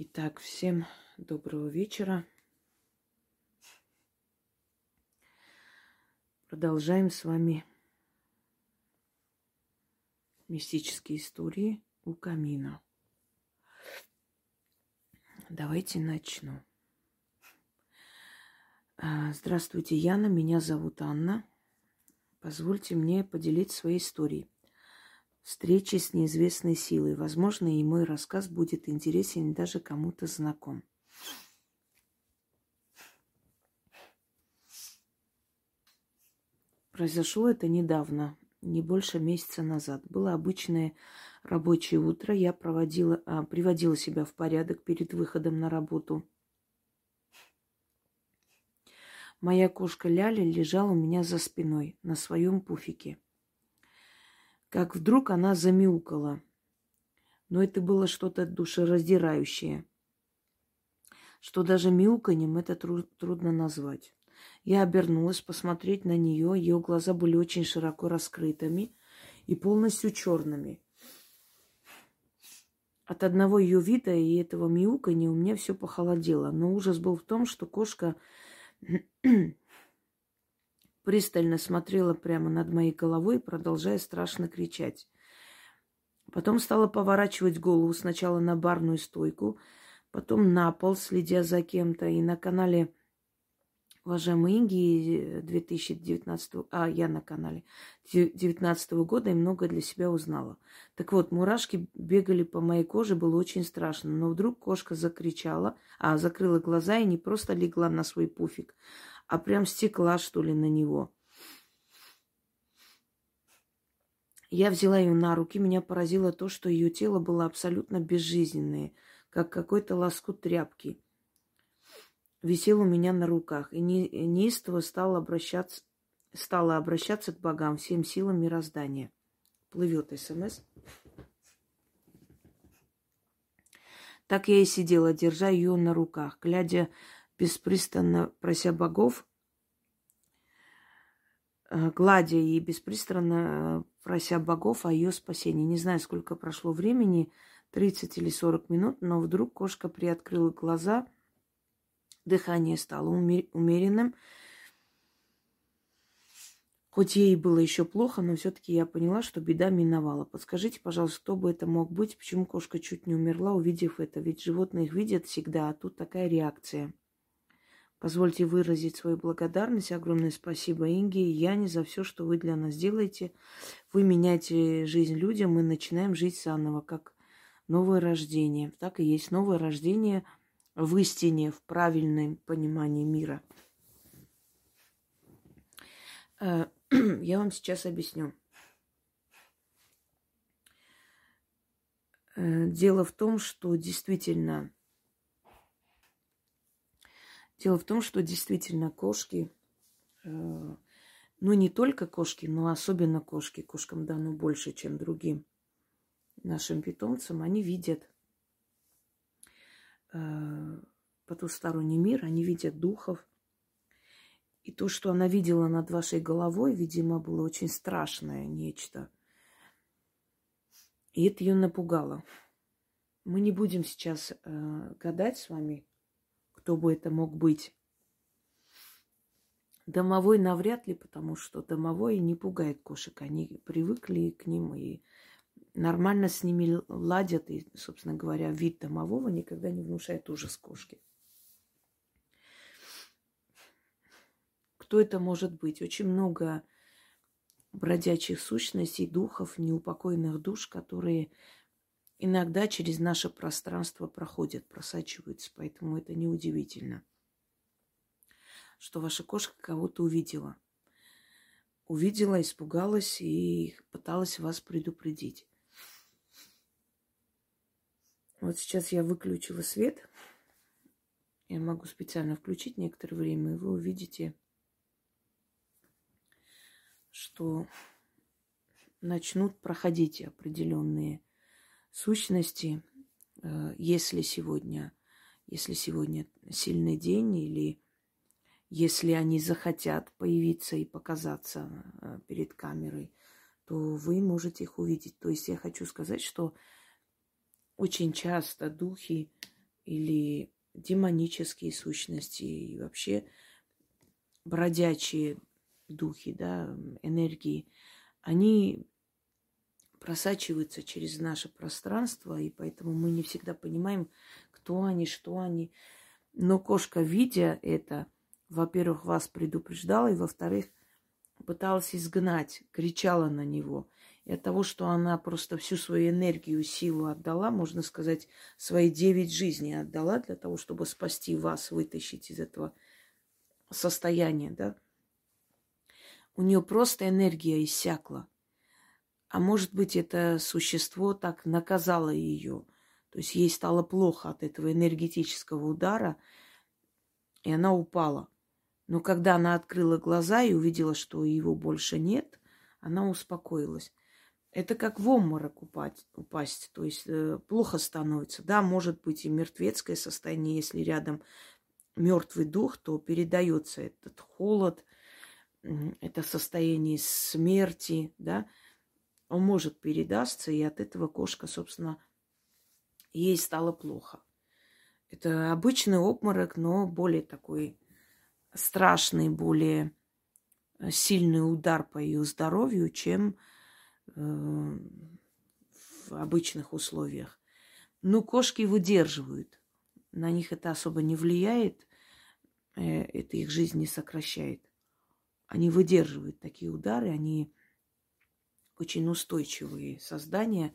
Итак, всем доброго вечера. Продолжаем с вами мистические истории у камина. Давайте начну. А, здравствуйте, Яна. Меня зовут Анна. Позвольте мне поделиться своей историей встречи с неизвестной силой. Возможно, и мой рассказ будет интересен даже кому-то знаком. Произошло это недавно, не больше месяца назад. Было обычное рабочее утро. Я проводила, а, приводила себя в порядок перед выходом на работу. Моя кошка Ляля лежала у меня за спиной на своем пуфике как вдруг она замяукала. Но это было что-то душераздирающее, что даже мяуканьем это труд- трудно назвать. Я обернулась посмотреть на нее. Ее глаза были очень широко раскрытыми и полностью черными. От одного ее вида и этого мяуканья у меня все похолодело. Но ужас был в том, что кошка пристально смотрела прямо над моей головой, продолжая страшно кричать. Потом стала поворачивать голову сначала на барную стойку, потом на пол, следя за кем-то. И на канале уважаемой Инги 2019, а я на канале 2019 года и много для себя узнала. Так вот, мурашки бегали по моей коже, было очень страшно. Но вдруг кошка закричала, а закрыла глаза и не просто легла на свой пуфик, а прям стекла, что ли, на него. Я взяла ее на руки, меня поразило то, что ее тело было абсолютно безжизненное, как какой-то лоскут тряпки. Висел у меня на руках, и неистово стал обращаться, стала обращаться к богам всем силам мироздания. Плывет СМС. Так я и сидела, держа ее на руках, глядя беспрестанно прося богов, э, гладя и беспристрастно э, прося богов о ее спасении. Не знаю, сколько прошло времени, 30 или 40 минут, но вдруг кошка приоткрыла глаза, дыхание стало умеренным. Хоть ей было еще плохо, но все-таки я поняла, что беда миновала. Подскажите, пожалуйста, кто бы это мог быть, почему кошка чуть не умерла, увидев это? Ведь животные их видят всегда, а тут такая реакция. Позвольте выразить свою благодарность. Огромное спасибо Инге и Яне за все, что вы для нас делаете. Вы меняете жизнь людям, мы начинаем жить заново, как новое рождение. Так и есть новое рождение в истине, в правильном понимании мира. Э, я вам сейчас объясню. Э, дело в том, что действительно Дело в том, что действительно кошки, э, ну не только кошки, но особенно кошки, кошкам дано больше, чем другим нашим питомцам, они видят э, потусторонний мир, они видят духов. И то, что она видела над вашей головой, видимо, было очень страшное нечто. И это ее напугало. Мы не будем сейчас э, гадать с вами, кто бы это мог быть. Домовой навряд ли, потому что домовой не пугает кошек. Они привыкли к ним и нормально с ними ладят. И, собственно говоря, вид домового никогда не внушает ужас кошки. Кто это может быть? Очень много бродячих сущностей, духов, неупокоенных душ, которые иногда через наше пространство проходят, просачиваются, поэтому это неудивительно, что ваша кошка кого-то увидела. Увидела, испугалась и пыталась вас предупредить. Вот сейчас я выключила свет. Я могу специально включить некоторое время, и вы увидите, что начнут проходить определенные сущности, э, если сегодня, если сегодня сильный день или если они захотят появиться и показаться э, перед камерой, то вы можете их увидеть. То есть я хочу сказать, что очень часто духи или демонические сущности и вообще бродячие духи, да, энергии, они просачиваются через наше пространство, и поэтому мы не всегда понимаем, кто они, что они. Но кошка, видя это, во-первых, вас предупреждала, и во-вторых, пыталась изгнать, кричала на него. И от того, что она просто всю свою энергию, силу отдала, можно сказать, свои девять жизней отдала для того, чтобы спасти вас, вытащить из этого состояния, да, у нее просто энергия иссякла. А может быть, это существо так наказало ее. То есть ей стало плохо от этого энергетического удара, и она упала. Но когда она открыла глаза и увидела, что его больше нет, она успокоилась. Это как в обморок упасть, упасть. То есть э, плохо становится. Да, может быть и мертвецкое состояние, если рядом мертвый дух, то передается этот холод, это состояние смерти, да, он может передастся, и от этого кошка, собственно, ей стало плохо. Это обычный обморок, но более такой страшный, более э, сильный удар по ее здоровью, чем э, в обычных условиях. Но кошки выдерживают. На них это особо не влияет, э, это их жизнь не сокращает они выдерживают такие удары, они очень устойчивые создания.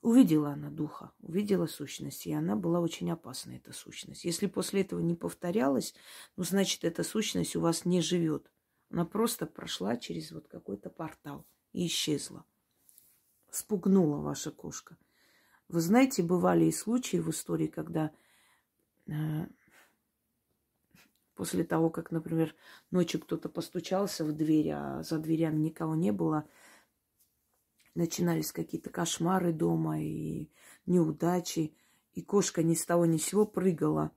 Увидела она духа, увидела сущность, и она была очень опасна, эта сущность. Если после этого не повторялось, ну, значит, эта сущность у вас не живет. Она просто прошла через вот какой-то портал и исчезла. Спугнула ваша кошка. Вы знаете, бывали и случаи в истории, когда э, После того, как, например, ночью кто-то постучался в дверь, а за дверями никого не было, начинались какие-то кошмары дома и неудачи. И кошка ни с того ни с сего прыгала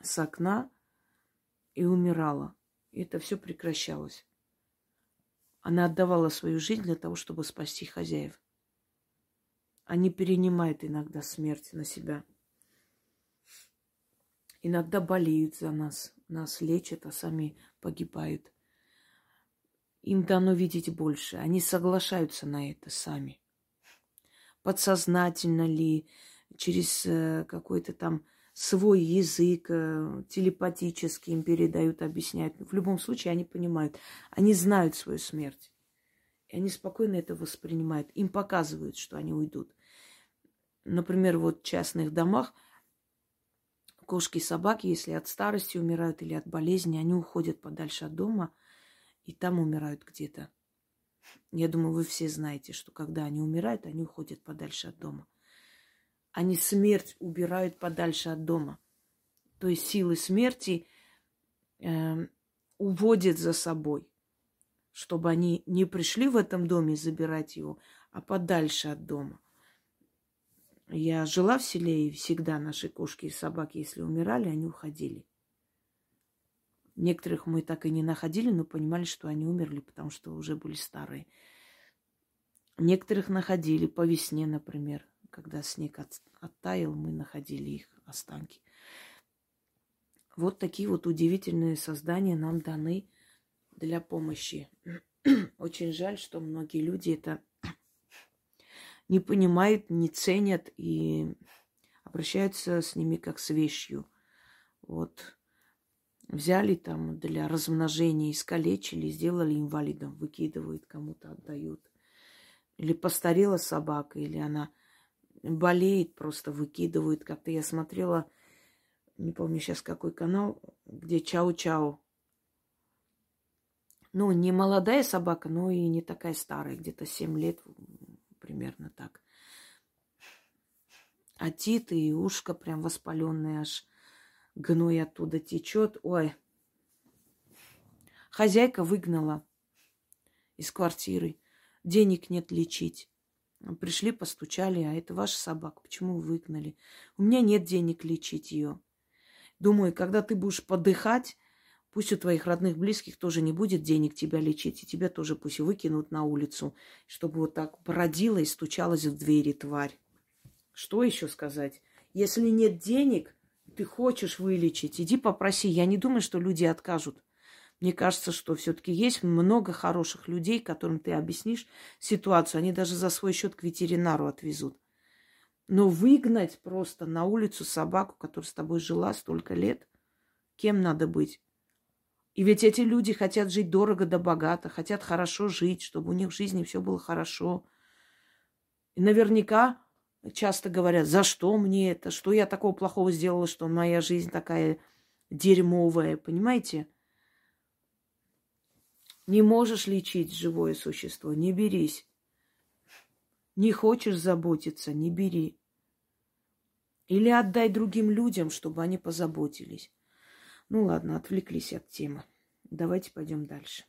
с окна и умирала. И это все прекращалось. Она отдавала свою жизнь для того, чтобы спасти хозяев. Они перенимают иногда смерть на себя. Иногда болеют за нас, нас лечат, а сами погибают. Им дано видеть больше. Они соглашаются на это сами. Подсознательно ли, через э, какой-то там свой язык, э, телепатически им передают, объясняют. В любом случае они понимают, они знают свою смерть. И они спокойно это воспринимают. Им показывают, что они уйдут. Например, вот в частных домах – Кошки и собаки, если от старости умирают или от болезни, они уходят подальше от дома и там умирают где-то. Я думаю, вы все знаете, что когда они умирают, они уходят подальше от дома. Они смерть убирают подальше от дома. То есть силы смерти э, уводят за собой, чтобы они не пришли в этом доме забирать его, а подальше от дома. Я жила в селе, и всегда наши кошки и собаки, если умирали, они уходили. Некоторых мы так и не находили, но понимали, что они умерли, потому что уже были старые. Некоторых находили по весне, например, когда снег от, оттаял, мы находили их останки. Вот такие вот удивительные создания нам даны для помощи. Очень жаль, что многие люди это не понимают, не ценят и обращаются с ними как с вещью. Вот взяли там для размножения, искалечили, сделали инвалидом, выкидывают, кому-то отдают. Или постарела собака, или она болеет, просто выкидывают. Как-то я смотрела, не помню сейчас какой канал, где чау-чау. Ну, не молодая собака, но и не такая старая, где-то 7 лет, примерно так. А тит и ушко прям воспаленное, аж гной оттуда течет. Ой. Хозяйка выгнала из квартиры. Денег нет лечить. Пришли, постучали, а это ваша собака. Почему вы выгнали? У меня нет денег лечить ее. Думаю, когда ты будешь подыхать, Пусть у твоих родных близких тоже не будет денег тебя лечить, и тебя тоже пусть выкинут на улицу, чтобы вот так бродила и стучалась в двери тварь. Что еще сказать? Если нет денег, ты хочешь вылечить, иди попроси. Я не думаю, что люди откажут. Мне кажется, что все-таки есть много хороших людей, которым ты объяснишь ситуацию. Они даже за свой счет к ветеринару отвезут. Но выгнать просто на улицу собаку, которая с тобой жила столько лет, кем надо быть? И ведь эти люди хотят жить дорого да богато, хотят хорошо жить, чтобы у них в жизни все было хорошо. И наверняка часто говорят, за что мне это, что я такого плохого сделала, что моя жизнь такая дерьмовая, понимаете? Не можешь лечить живое существо, не берись. Не хочешь заботиться, не бери. Или отдай другим людям, чтобы они позаботились. Ну ладно, отвлеклись от темы. Давайте пойдем дальше.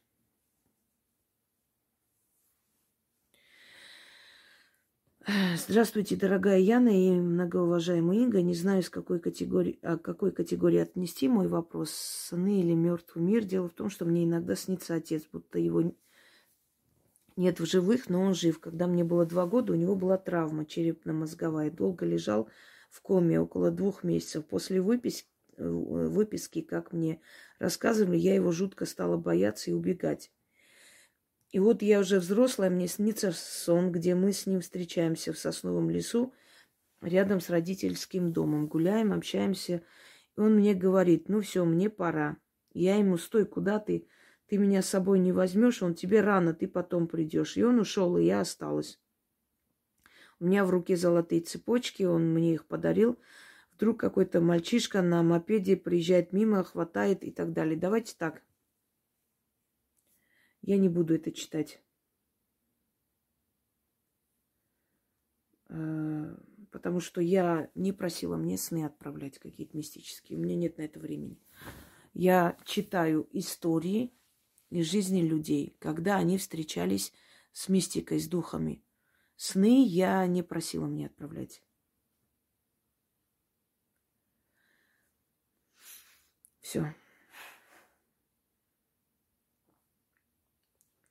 Здравствуйте, дорогая Яна и многоуважаемая Инга. Не знаю, с какой категории, а какой категории отнести мой вопрос, сны или мертвый мир. Дело в том, что мне иногда снится отец, будто его нет в живых, но он жив. Когда мне было два года, у него была травма черепно-мозговая. Долго лежал в коме, около двух месяцев. После выписки, выписки, как мне рассказывали, я его жутко стала бояться и убегать. И вот я уже взрослая, мне снится сон, где мы с ним встречаемся в сосновом лесу, рядом с родительским домом. Гуляем, общаемся. И он мне говорит, ну все, мне пора. Я ему, стой, куда ты? Ты меня с собой не возьмешь, он тебе рано, ты потом придешь. И он ушел, и я осталась. У меня в руке золотые цепочки, он мне их подарил. Вдруг какой-то мальчишка на мопеде приезжает мимо, хватает и так далее. Давайте так. Я не буду это читать. Э, потому что я не просила мне сны отправлять какие-то мистические. У меня нет на это времени. Я читаю истории из жизни людей, когда они встречались с мистикой, с духами. Сны я не просила мне отправлять. Все.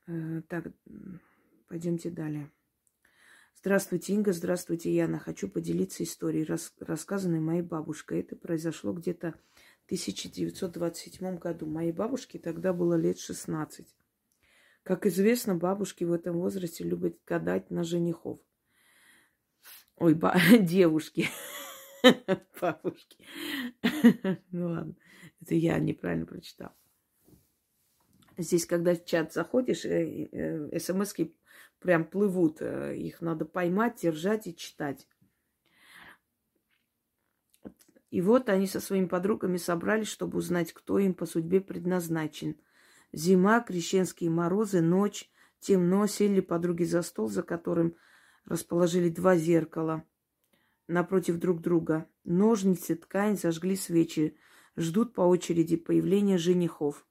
Э, так, пойдемте далее. Здравствуйте, Инга. Здравствуйте, Яна. Хочу поделиться историей, рас, рассказанной моей бабушкой. Это произошло где-то в 1927 году. Моей бабушке тогда было лет 16. Как известно, бабушки в этом возрасте любят гадать на женихов. Ой, ба- девушки. Бабушки. Ну ладно, это я неправильно прочитала. Здесь, когда в чат заходишь, э, э, смс прям плывут. Э, их надо поймать, держать и читать. И вот они со своими подругами собрались, чтобы узнать, кто им по судьбе предназначен. Зима, крещенские морозы, ночь, темно, сели подруги за стол, за которым расположили два зеркала напротив друг друга. Ножницы, ткань, зажгли свечи. Ждут по очереди появления женихов.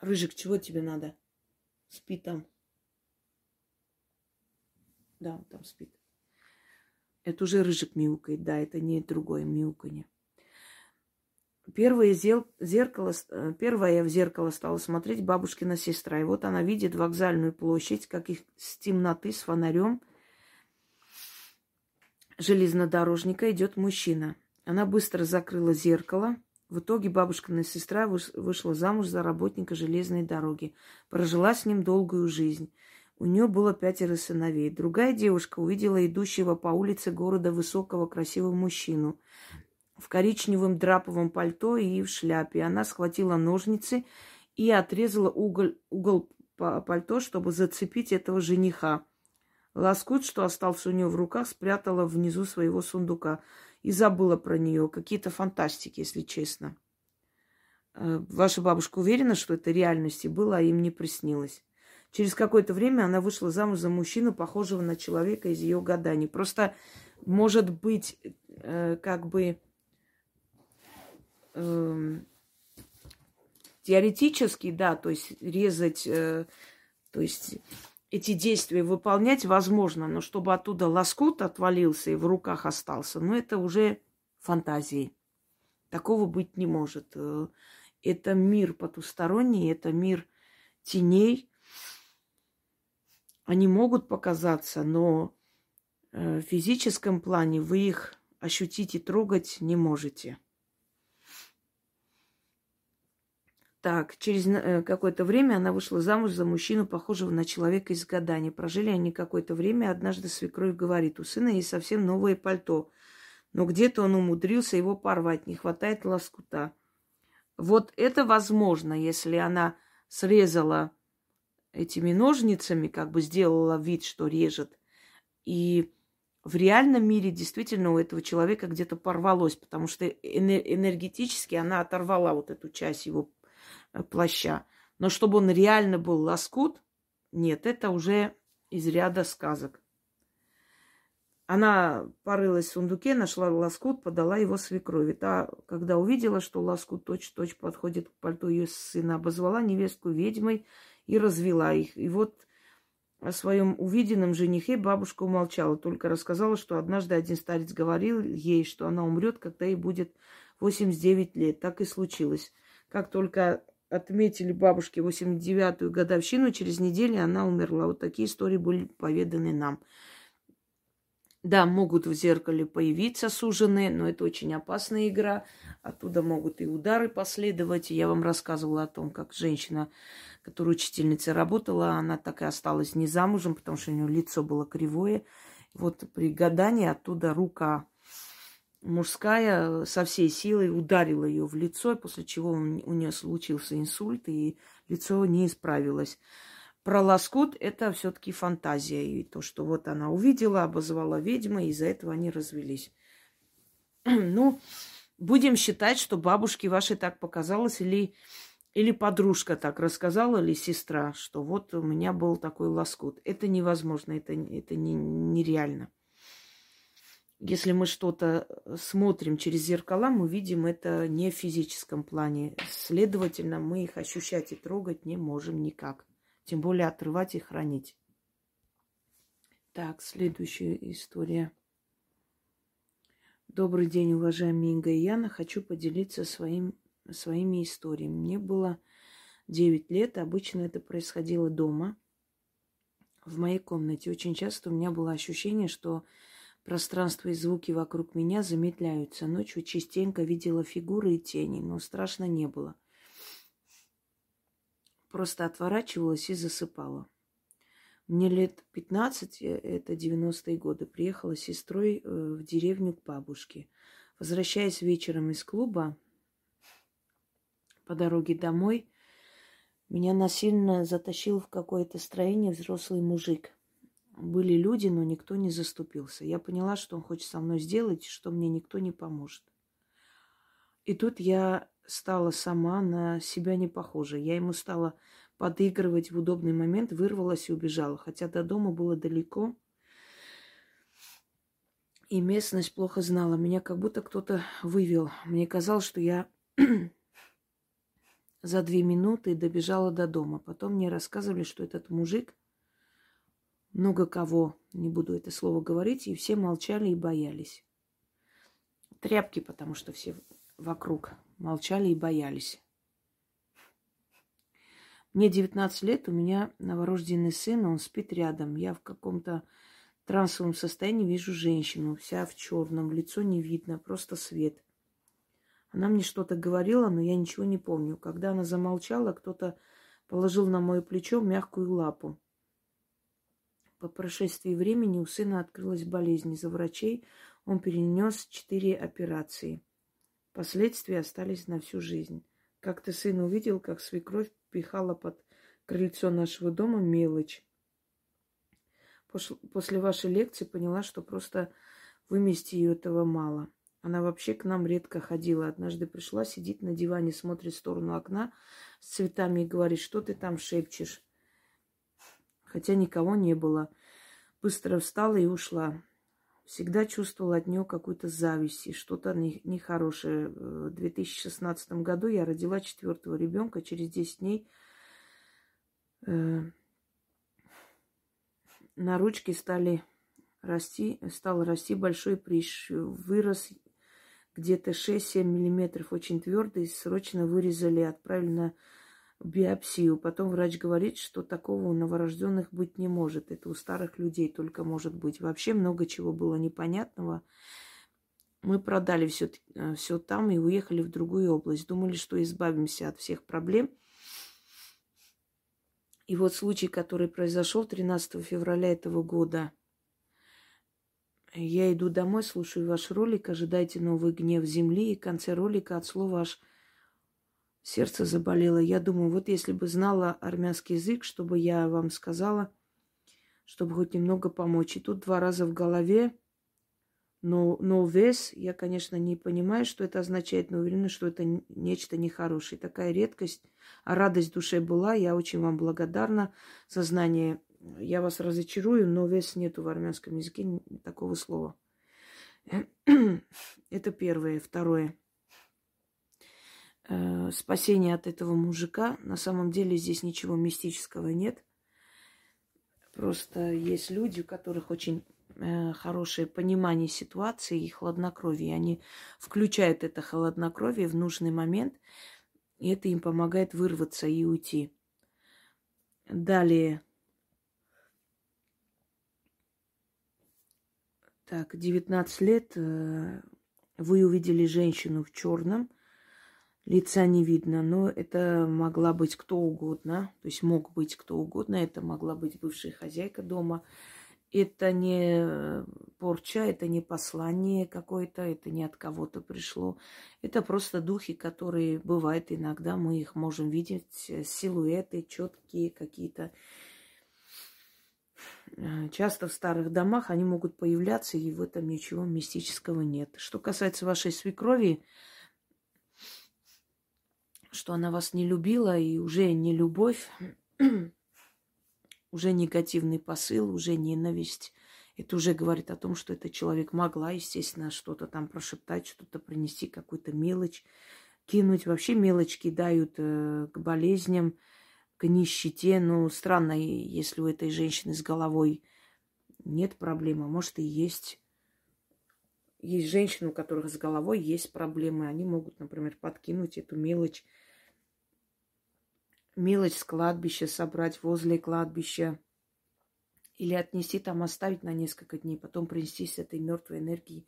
Рыжик, чего тебе надо? Спи там. Да, он там спит. Это уже рыжик мяукает, да, это не другое мяуканье. Первое зеркало, э, первое в зеркало стала смотреть бабушкина сестра. И вот она видит вокзальную площадь, как их с темноты, с фонарем железнодорожника идет мужчина. Она быстро закрыла зеркало, в итоге бабушкина сестра вышла замуж за работника железной дороги, прожила с ним долгую жизнь. У нее было пятеро сыновей. Другая девушка увидела идущего по улице города высокого красивого мужчину в коричневом драповом пальто и в шляпе. Она схватила ножницы и отрезала уголь, угол пальто, чтобы зацепить этого жениха. Лоскут, что остался у нее в руках, спрятала внизу своего сундука и забыла про нее. Какие-то фантастики, если честно. Э, ваша бабушка уверена, что это реальности было, а им не приснилось. Через какое-то время она вышла замуж за мужчину, похожего на человека из ее гаданий. Просто, может быть, э, как бы э, теоретически, да, то есть резать, э, то есть эти действия выполнять возможно, но чтобы оттуда лоскут отвалился и в руках остался, ну это уже фантазии. Такого быть не может. Э, это мир потусторонний, это мир теней. Они могут показаться, но э, в физическом плане вы их ощутить и трогать не можете. Так, через э, какое-то время она вышла замуж за мужчину, похожего на человека из гадания. Прожили они какое-то время. Однажды свекровь говорит, у сына есть совсем новое пальто. Но где-то он умудрился его порвать, не хватает лоскута. Вот это возможно, если она срезала этими ножницами, как бы сделала вид, что режет. И в реальном мире действительно у этого человека где-то порвалось, потому что энергетически она оторвала вот эту часть его плаща. Но чтобы он реально был лоскут, нет, это уже из ряда сказок. Она порылась в сундуке, нашла лоскут, подала его свекрови. Та, когда увидела, что лоскут точь-точь подходит к пальто ее сына, обозвала невестку ведьмой и развела их. И вот о своем увиденном женихе бабушка умолчала, только рассказала, что однажды один старец говорил ей, что она умрет, когда ей будет 89 лет. Так и случилось. Как только отметили бабушке 89-ю годовщину, через неделю она умерла. Вот такие истории были поведаны нам. Да, могут в зеркале появиться суженые, но это очень опасная игра. Оттуда могут и удары последовать. Я вам рассказывала о том, как женщина, которая учительница работала, она так и осталась не замужем, потому что у нее лицо было кривое. Вот при гадании оттуда рука мужская со всей силой ударила ее в лицо, после чего у нее случился инсульт, и лицо не исправилось. Про лоскут это все-таки фантазия. И то, что вот она увидела, обозвала ведьмой, и из-за этого они развелись. ну, будем считать, что бабушке вашей так показалось, или, или подружка так рассказала, или сестра, что вот у меня был такой лоскут. Это невозможно, это, это не, нереально. Если мы что-то э, смотрим через зеркала, мы видим это не в физическом плане. Следовательно, мы их ощущать и трогать не можем никак. Тем более отрывать и хранить. Так, следующая история. Добрый день, уважаемые Инга и Яна. Хочу поделиться своим, своими историями. Мне было 9 лет. Обычно это происходило дома, в моей комнате. Очень часто у меня было ощущение, что Пространство и звуки вокруг меня замедляются. Ночью частенько видела фигуры и тени, но страшно не было. Просто отворачивалась и засыпала. Мне лет 15, э, это 90-е годы, приехала с сестрой э, в деревню к бабушке. Возвращаясь вечером из клуба, по дороге домой, меня насильно затащил в какое-то строение взрослый мужик – были люди, но никто не заступился. Я поняла, что он хочет со мной сделать, что мне никто не поможет. И тут я стала сама на себя не похожа. Я ему стала подыгрывать в удобный момент, вырвалась и убежала. Хотя до дома было далеко, и местность плохо знала. Меня как будто кто-то вывел. Мне казалось, что я за две минуты добежала до дома. Потом мне рассказывали, что этот мужик много кого, не буду это слово говорить, и все молчали и боялись. Тряпки, потому что все вокруг молчали и боялись. Мне 19 лет, у меня новорожденный сын, он спит рядом. Я в каком-то трансовом состоянии вижу женщину, вся в черном, лицо не видно, просто свет. Она мне что-то говорила, но я ничего не помню. Когда она замолчала, кто-то положил на мое плечо мягкую лапу. По прошествии времени у сына открылась болезнь. Из-за врачей он перенес четыре операции. Последствия остались на всю жизнь. Как-то сын увидел, как свекровь пихала под крыльцо нашего дома мелочь. После вашей лекции поняла, что просто вымести ее этого мало. Она вообще к нам редко ходила. Однажды пришла, сидит на диване, смотрит в сторону окна с цветами и говорит, что ты там шепчешь хотя никого не было. Быстро встала и ушла. Всегда чувствовала от нее какую-то зависть и что-то нехорошее. В 2016 году я родила четвертого ребенка. Через 10 дней э, на ручке стали расти, стал расти большой прыщ. Вырос где-то 6-7 миллиметров, очень твердый. Срочно вырезали, отправили на биопсию. Потом врач говорит, что такого у новорожденных быть не может. Это у старых людей только может быть. Вообще много чего было непонятного. Мы продали все, все там и уехали в другую область. Думали, что избавимся от всех проблем. И вот случай, который произошел 13 февраля этого года. Я иду домой, слушаю ваш ролик, ожидайте новый гнев земли, и конце ролика от слова аж сердце заболело. Я думаю, вот если бы знала армянский язык, чтобы я вам сказала, чтобы хоть немного помочь. И тут два раза в голове но, но вес, я, конечно, не понимаю, что это означает, но уверена, что это нечто нехорошее. Такая редкость, а радость в душе была. Я очень вам благодарна за знание. Я вас разочарую, но вес нету в армянском языке такого слова. Это первое. Второе. Э, спасение от этого мужика. На самом деле здесь ничего мистического нет. Просто есть люди, у которых очень Э, хорошее понимание ситуации и хладнокровие. Они включают это холоднокровие в нужный момент, и это им помогает вырваться и уйти. Далее. Так, 19 лет. Э, вы увидели женщину в черном. Лица не видно, но это могла быть кто угодно. То есть мог быть кто угодно. Это могла быть бывшая хозяйка дома это не э, порча, это не послание какое-то, это не от кого-то пришло. Это просто духи, которые бывают иногда, мы их можем видеть, э, силуэты четкие какие-то. Э, часто в старых домах они могут появляться, и в этом ничего мистического нет. Что касается вашей свекрови, что она вас не любила, и уже не любовь, уже негативный посыл, уже ненависть. Это уже говорит о том, что этот человек могла, естественно, что-то там прошептать, что-то принести, какую-то мелочь кинуть. Вообще мелочки дают э, к болезням, к нищете. Ну, странно, если у этой женщины с головой нет проблемы, может и есть. Есть женщины, у которых с головой есть проблемы. Они могут, например, подкинуть эту мелочь мелочь с кладбища собрать возле кладбища или отнести там, оставить на несколько дней, потом принести с этой мертвой энергии,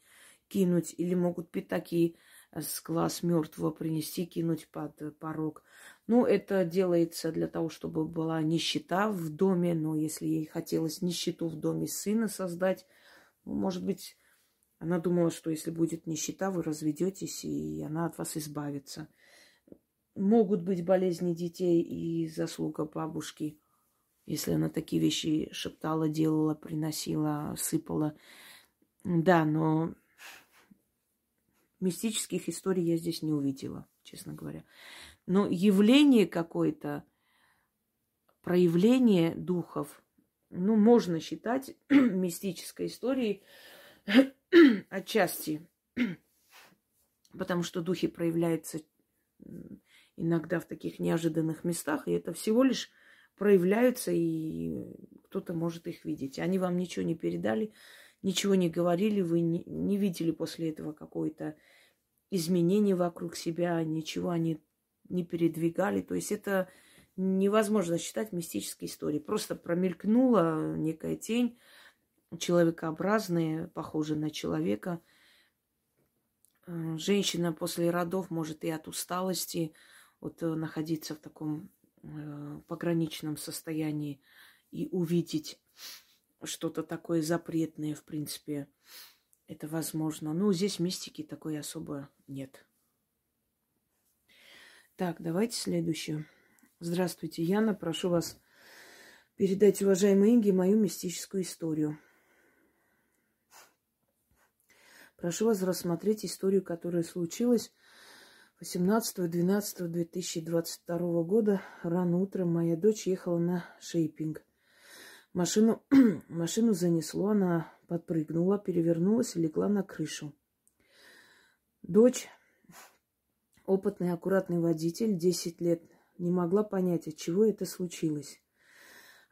кинуть, или могут пятаки с глаз мертвого принести, кинуть под порог. Ну, это делается для того, чтобы была нищета в доме, но если ей хотелось нищету в доме сына создать, ну, может быть, она думала, что если будет нищета, вы разведетесь, и она от вас избавится. Могут быть болезни детей и заслуга бабушки, если она такие вещи шептала, делала, приносила, сыпала. Да, но мистических историй я здесь не увидела, честно говоря. Но явление какое-то, проявление духов, ну, можно считать мистической историей отчасти, потому что духи проявляются иногда в таких неожиданных местах, и это всего лишь проявляются, и кто-то может их видеть. Они вам ничего не передали, ничего не говорили, вы не, не видели после этого какое-то изменение вокруг себя, ничего они не передвигали. То есть это невозможно считать мистической историей. Просто промелькнула некая тень, человекообразная, похожая на человека. Э, женщина после родов может и от усталости, вот э, находиться в таком э, пограничном состоянии и увидеть что-то такое запретное, в принципе, это возможно. Ну, здесь мистики такой особо нет. Так, давайте следующую. Здравствуйте, Яна. Прошу вас передать уважаемой Инге мою мистическую историю. Прошу вас рассмотреть историю, которая случилась 18.12.2022 года рано утром моя дочь ехала на шейпинг. Машину, машину занесло, она подпрыгнула, перевернулась и легла на крышу. Дочь, опытный, аккуратный водитель, 10 лет, не могла понять, от чего это случилось.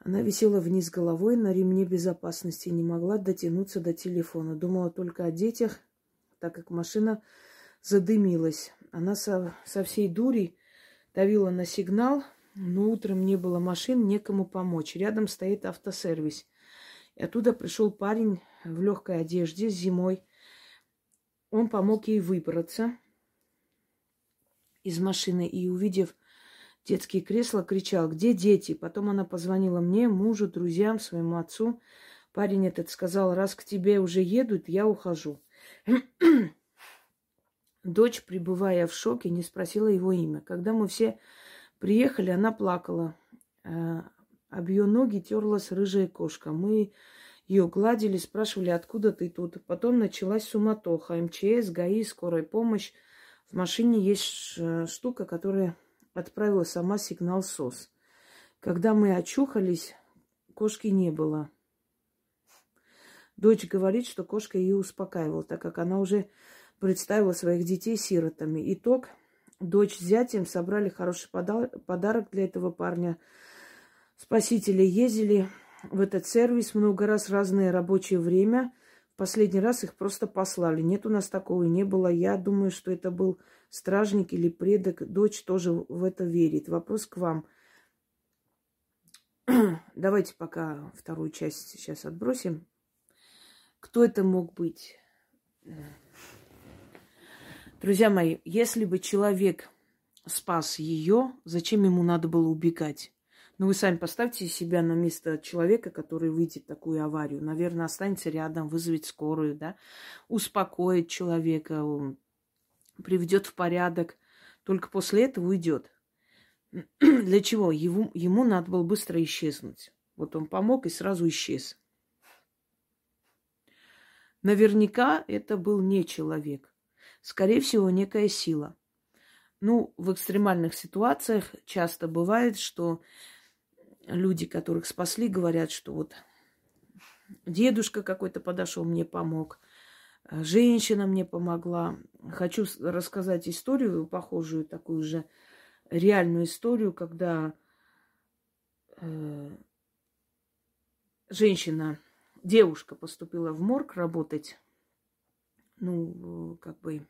Она висела вниз головой на ремне безопасности не могла дотянуться до телефона. Думала только о детях, так как машина задымилась. Она со, со всей дури давила на сигнал, но утром не было машин, некому помочь. Рядом стоит автосервис. И оттуда пришел парень в легкой одежде зимой. он помог ей выбраться из машины и, увидев детские кресла, кричал, где дети? Потом она позвонила мне, мужу, друзьям, своему отцу. Парень этот сказал, раз к тебе уже едут, я ухожу. Дочь, пребывая в шоке, не спросила его имя. Когда мы все приехали, она плакала. Э, об ее ноги терлась рыжая кошка. Мы ее гладили, спрашивали, откуда ты тут. Потом началась суматоха. МЧС, ГАИ, скорая помощь. В машине есть штука, которая отправила сама сигнал СОС. Когда мы очухались, кошки не было. Дочь говорит, что кошка ее успокаивала, так как она уже представила своих детей сиротами. Итог. Дочь с зятем собрали хороший подарок для этого парня. Спасители ездили в этот сервис много раз, разное рабочее время. В последний раз их просто послали. Нет у нас такого и не было. Я думаю, что это был стражник или предок. Дочь тоже в это верит. Вопрос к вам. Давайте пока вторую часть сейчас отбросим. Кто это мог быть? Друзья мои, если бы человек спас ее, зачем ему надо было убегать? Ну, вы сами поставьте себя на место человека, который выйдет в такую аварию. Наверное, останется рядом, вызовет скорую, да, успокоит человека, приведет в порядок. Только после этого уйдет. Для чего? Ему, ему надо было быстро исчезнуть. Вот он помог и сразу исчез. Наверняка это был не человек. Скорее всего, некая сила. Ну, в экстремальных ситуациях часто бывает, что люди, которых спасли, говорят, что вот дедушка какой-то подошел, мне помог, женщина мне помогла. Хочу рассказать историю, похожую такую же реальную историю, когда э, женщина, девушка поступила в морг работать, ну, как бы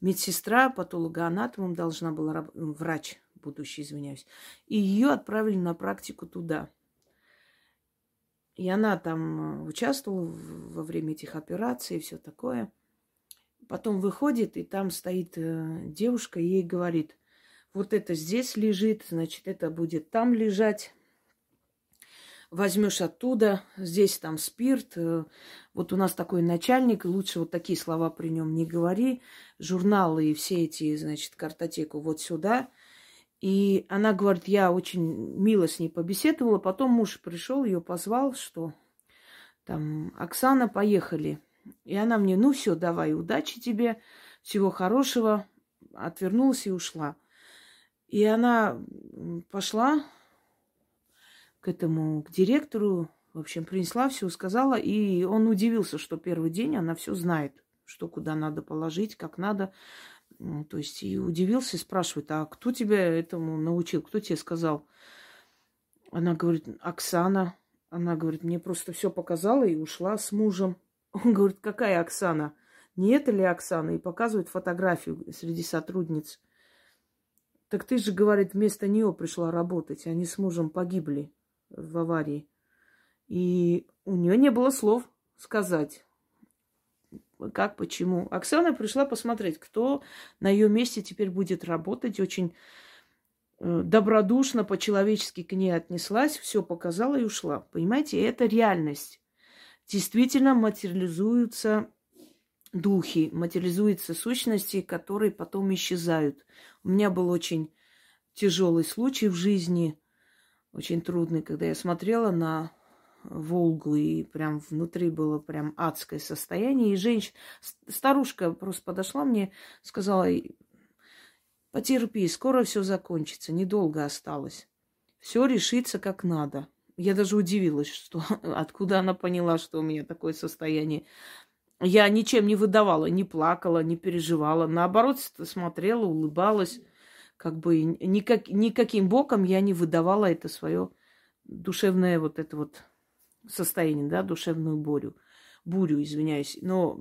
медсестра, патологоанатомом должна была, врач будущий, извиняюсь. И ее отправили на практику туда. И она там э, участвовала во время этих операций и все такое. Потом выходит, и там стоит э, девушка и ей говорит, вот это здесь лежит, значит, это будет там лежать. Возьмешь оттуда, здесь там спирт. Э, вот у нас такой начальник, лучше вот такие слова при нем не говори. Журналы и все эти, значит, картотеку вот сюда – и она говорит, я очень мило с ней побеседовала. Потом муж пришел, ее позвал, что там, Оксана, поехали. И она мне, ну все, давай, удачи тебе, всего хорошего. Отвернулась и ушла. И она пошла к этому, к директору, в общем, принесла все, сказала, и он удивился, что первый день она все знает, что куда надо положить, как надо. То есть и удивился, и спрашивает, а кто тебя этому научил, кто тебе сказал? Она говорит, Оксана. Она говорит, мне просто все показала и ушла с мужем. Он говорит, какая Оксана? Не это ли Оксана? И показывает фотографию среди сотрудниц. Так ты же, говорит, вместо нее пришла работать. Они с мужем погибли в аварии. И у нее не было слов сказать как, почему. Оксана пришла посмотреть, кто на ее месте теперь будет работать. Очень э, добродушно, по-человечески к ней отнеслась, все показала и ушла. Понимаете, это реальность. Действительно материализуются духи, материализуются сущности, которые потом исчезают. У меня был очень тяжелый случай в жизни, очень трудный, когда я смотрела на Волгу, и прям внутри было прям адское состояние. И женщина, старушка просто подошла мне, сказала, потерпи, скоро все закончится, недолго осталось. Все решится как надо. Я даже удивилась, что откуда она поняла, что у меня такое состояние. Я ничем не выдавала, не плакала, не переживала. Наоборот, смотрела, улыбалась. Как бы никак, никаким боком я не выдавала это свое душевное вот это вот состояние, да, душевную бурю, бурю, извиняюсь. Но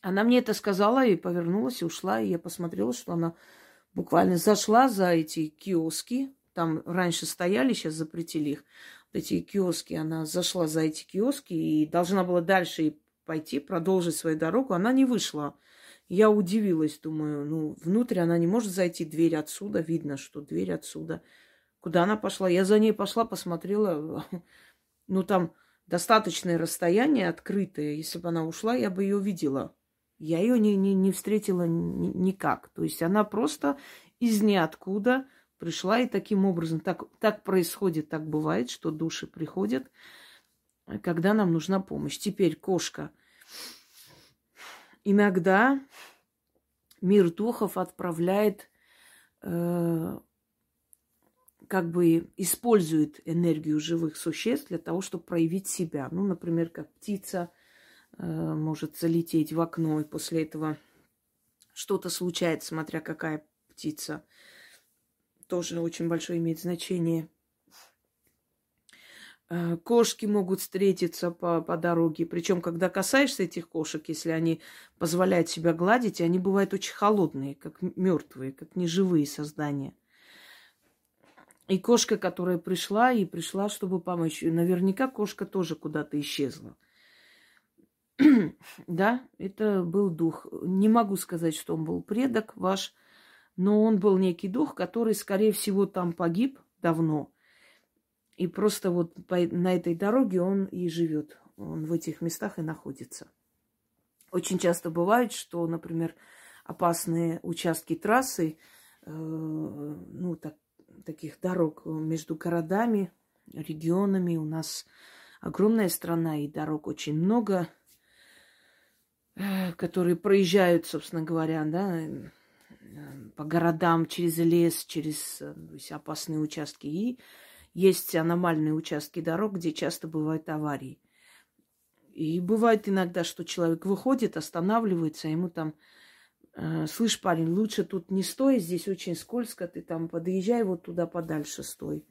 она мне это сказала и повернулась и ушла, и я посмотрела, что она буквально зашла за эти киоски, там раньше стояли, сейчас запретили их, вот эти киоски, она зашла за эти киоски и должна была дальше пойти, продолжить свою дорогу. Она не вышла. Я удивилась, думаю, ну, внутрь она не может зайти, дверь отсюда, видно, что дверь отсюда. Куда она пошла? Я за ней пошла, посмотрела, ну, там достаточное расстояние открытое. Если бы она ушла, я бы ее видела. Я ее не, не, не встретила ни, никак. То есть она просто из ниоткуда пришла, и таким образом так, так происходит, так бывает, что души приходят, когда нам нужна помощь. Теперь кошка. Иногда мир духов отправляет э, как бы использует энергию живых существ для того, чтобы проявить себя. Ну, например, как птица э, может залететь в окно, и после этого что-то случается, смотря какая птица. Тоже очень большое имеет значение. Э, кошки могут встретиться по, по дороге. Причем, когда касаешься этих кошек, если они позволяют себя гладить, они бывают очень холодные, как мертвые, как неживые создания. И кошка, которая пришла, и пришла, чтобы помочь. наверняка кошка тоже куда-то исчезла. да, это был дух. Не могу сказать, что он был предок ваш, но он был некий дух, который, скорее всего, там погиб давно. И просто вот по, на этой дороге он и живет. Он в этих местах и находится. Очень часто бывает, что, например, опасные участки трассы, э, ну, так, таких дорог между городами, регионами. У нас огромная страна и дорог очень много, э, которые проезжают, собственно говоря, да, э, по городам, через лес, через э, есть, опасные участки. И есть аномальные участки дорог, где часто бывают аварии. И бывает иногда, что человек выходит, останавливается, ему там Э, слышь, парень, лучше тут не стой, здесь очень скользко, ты там подъезжай вот туда подальше стой.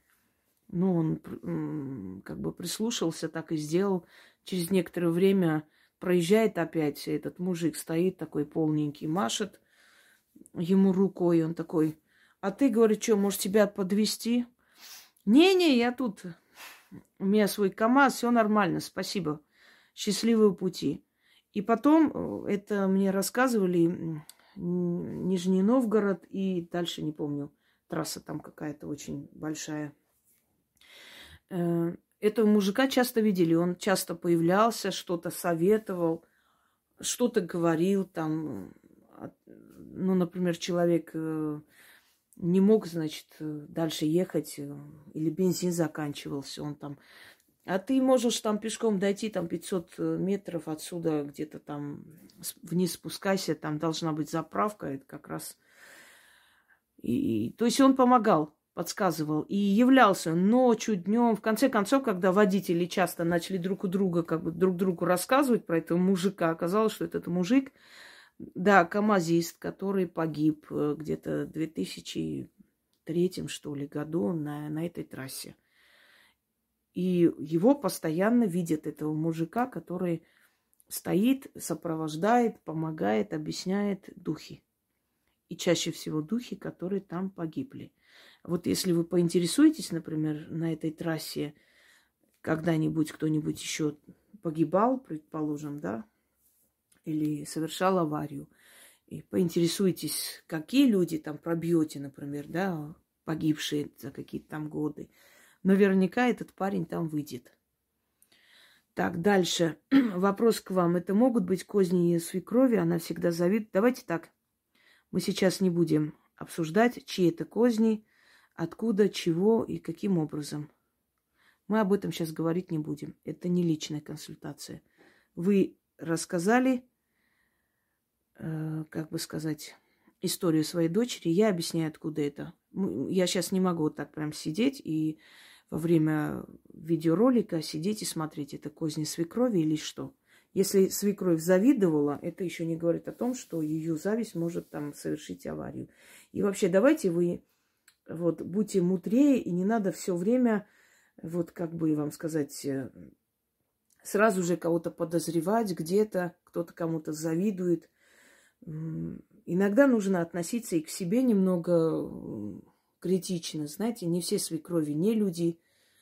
Ну, он как бы прислушался, так и сделал. Через некоторое время проезжает опять этот мужик, стоит такой полненький, машет ему рукой, он такой, а ты, говорит, что, может, тебя подвести? Не-не, я тут, у меня свой КАМАЗ, все нормально, спасибо, счастливого пути. И потом, э, это мне рассказывали, Нижний Новгород и дальше не помню, трасса там какая-то очень большая. Э, этого мужика часто видели, он часто появлялся, что-то советовал, что-то говорил там. Ну, например, человек э, не мог, значит, дальше ехать, или бензин заканчивался, он там а ты можешь там пешком дойти, там 500 э, метров отсюда, где-то там вниз спускайся, там должна быть заправка, это как раз... И, то есть он помогал, подсказывал и являлся ночью, днем. В конце концов, когда водители часто начали друг у друга, как бы друг другу рассказывать про этого мужика, оказалось, что этот мужик, да, камазист, который погиб э, где-то в 2003, что ли, году на, на этой трассе. И его постоянно видят, этого мужика, который стоит, сопровождает, помогает, объясняет духи. И чаще всего духи, которые там погибли. Вот если вы поинтересуетесь, например, на этой трассе, когда-нибудь кто-нибудь еще погибал, предположим, да, или совершал аварию, и поинтересуйтесь, какие люди там пробьете, например, да, погибшие за какие-то там годы, Наверняка этот парень там выйдет. Так, дальше. Вопрос к вам. Это могут быть козни свекрови? Она всегда завидует. Давайте так. Мы сейчас не будем обсуждать, чьи это козни, откуда, чего и каким образом. Мы об этом сейчас говорить не будем. Это не личная консультация. Вы рассказали, э, как бы сказать, историю своей дочери. Я объясняю, откуда это. Я сейчас не могу вот так прям сидеть и во время видеоролика сидеть и смотреть, это козни свекрови или что. Если свекровь завидовала, это еще не говорит о том, что ее зависть может там совершить аварию. И вообще давайте вы вот будьте мудрее, и не надо все время, вот как бы вам сказать, э, сразу же кого-то подозревать где-то, кто-то кому-то завидует. Иногда нужно относиться и к себе немного критично. Знаете, не все свекрови, не люди.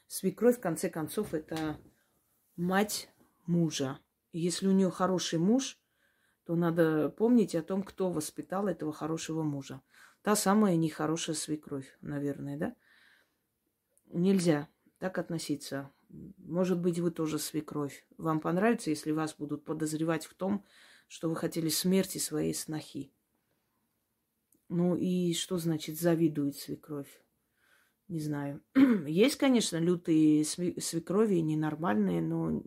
Свекровь, в конце концов, это мать мужа. если у нее хороший муж, то надо помнить о том, кто воспитал этого хорошего мужа. Та самая нехорошая свекровь, наверное, да? Нельзя так относиться. Может быть, вы тоже свекровь. Вам понравится, если вас будут подозревать в том, что вы хотели смерти своей снохи. Ну и что значит завидует свекровь? Не знаю. Есть, конечно, лютые свекрови, ненормальные, но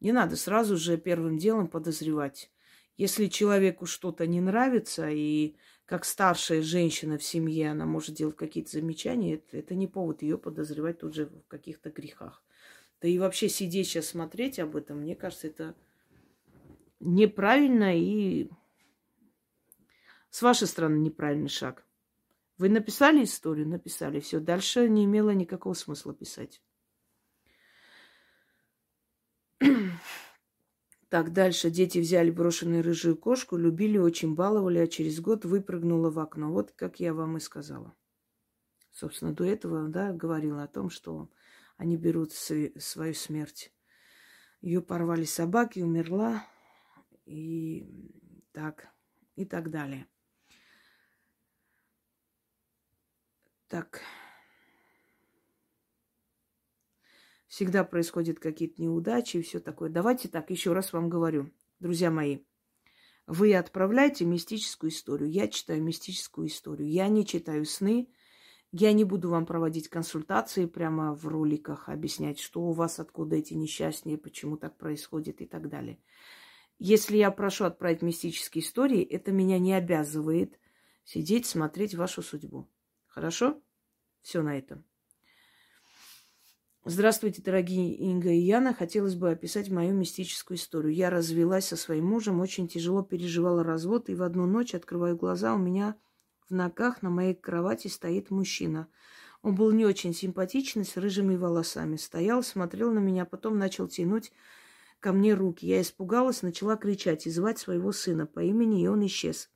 не надо сразу же первым делом подозревать. Если человеку что-то не нравится, и как старшая женщина в семье она может делать какие-то замечания, это, это не повод ее подозревать тут же в каких-то грехах. Да и вообще сидеть сейчас смотреть об этом, мне кажется, это неправильно и с вашей стороны неправильный шаг. Вы написали историю? Написали. Все. Дальше не имело никакого смысла писать. Так, дальше. Дети взяли брошенную рыжую кошку, любили, очень баловали, а через год выпрыгнула в окно. Вот как я вам и сказала. Собственно, до этого, да, говорила о том, что они берут свою смерть. Ее порвали собаки, умерла, и так, и так далее. Так. Всегда происходят какие-то неудачи и все такое. Давайте так, еще раз вам говорю, друзья мои. Вы отправляете мистическую историю. Я читаю мистическую историю. Я не читаю сны. Я не буду вам проводить консультации прямо в роликах, объяснять, что у вас, откуда эти несчастья, почему так происходит и так далее. Если я прошу отправить мистические истории, это меня не обязывает сидеть, смотреть вашу судьбу. Хорошо? Все на этом. Здравствуйте, дорогие Инга и Яна. Хотелось бы описать мою мистическую историю. Я развелась со своим мужем, очень тяжело переживала развод, и в одну ночь открываю глаза, у меня в ногах на моей кровати стоит мужчина. Он был не очень симпатичный, с рыжими волосами. Стоял, смотрел на меня, потом начал тянуть ко мне руки. Я испугалась, начала кричать и звать своего сына по имени, и он исчез.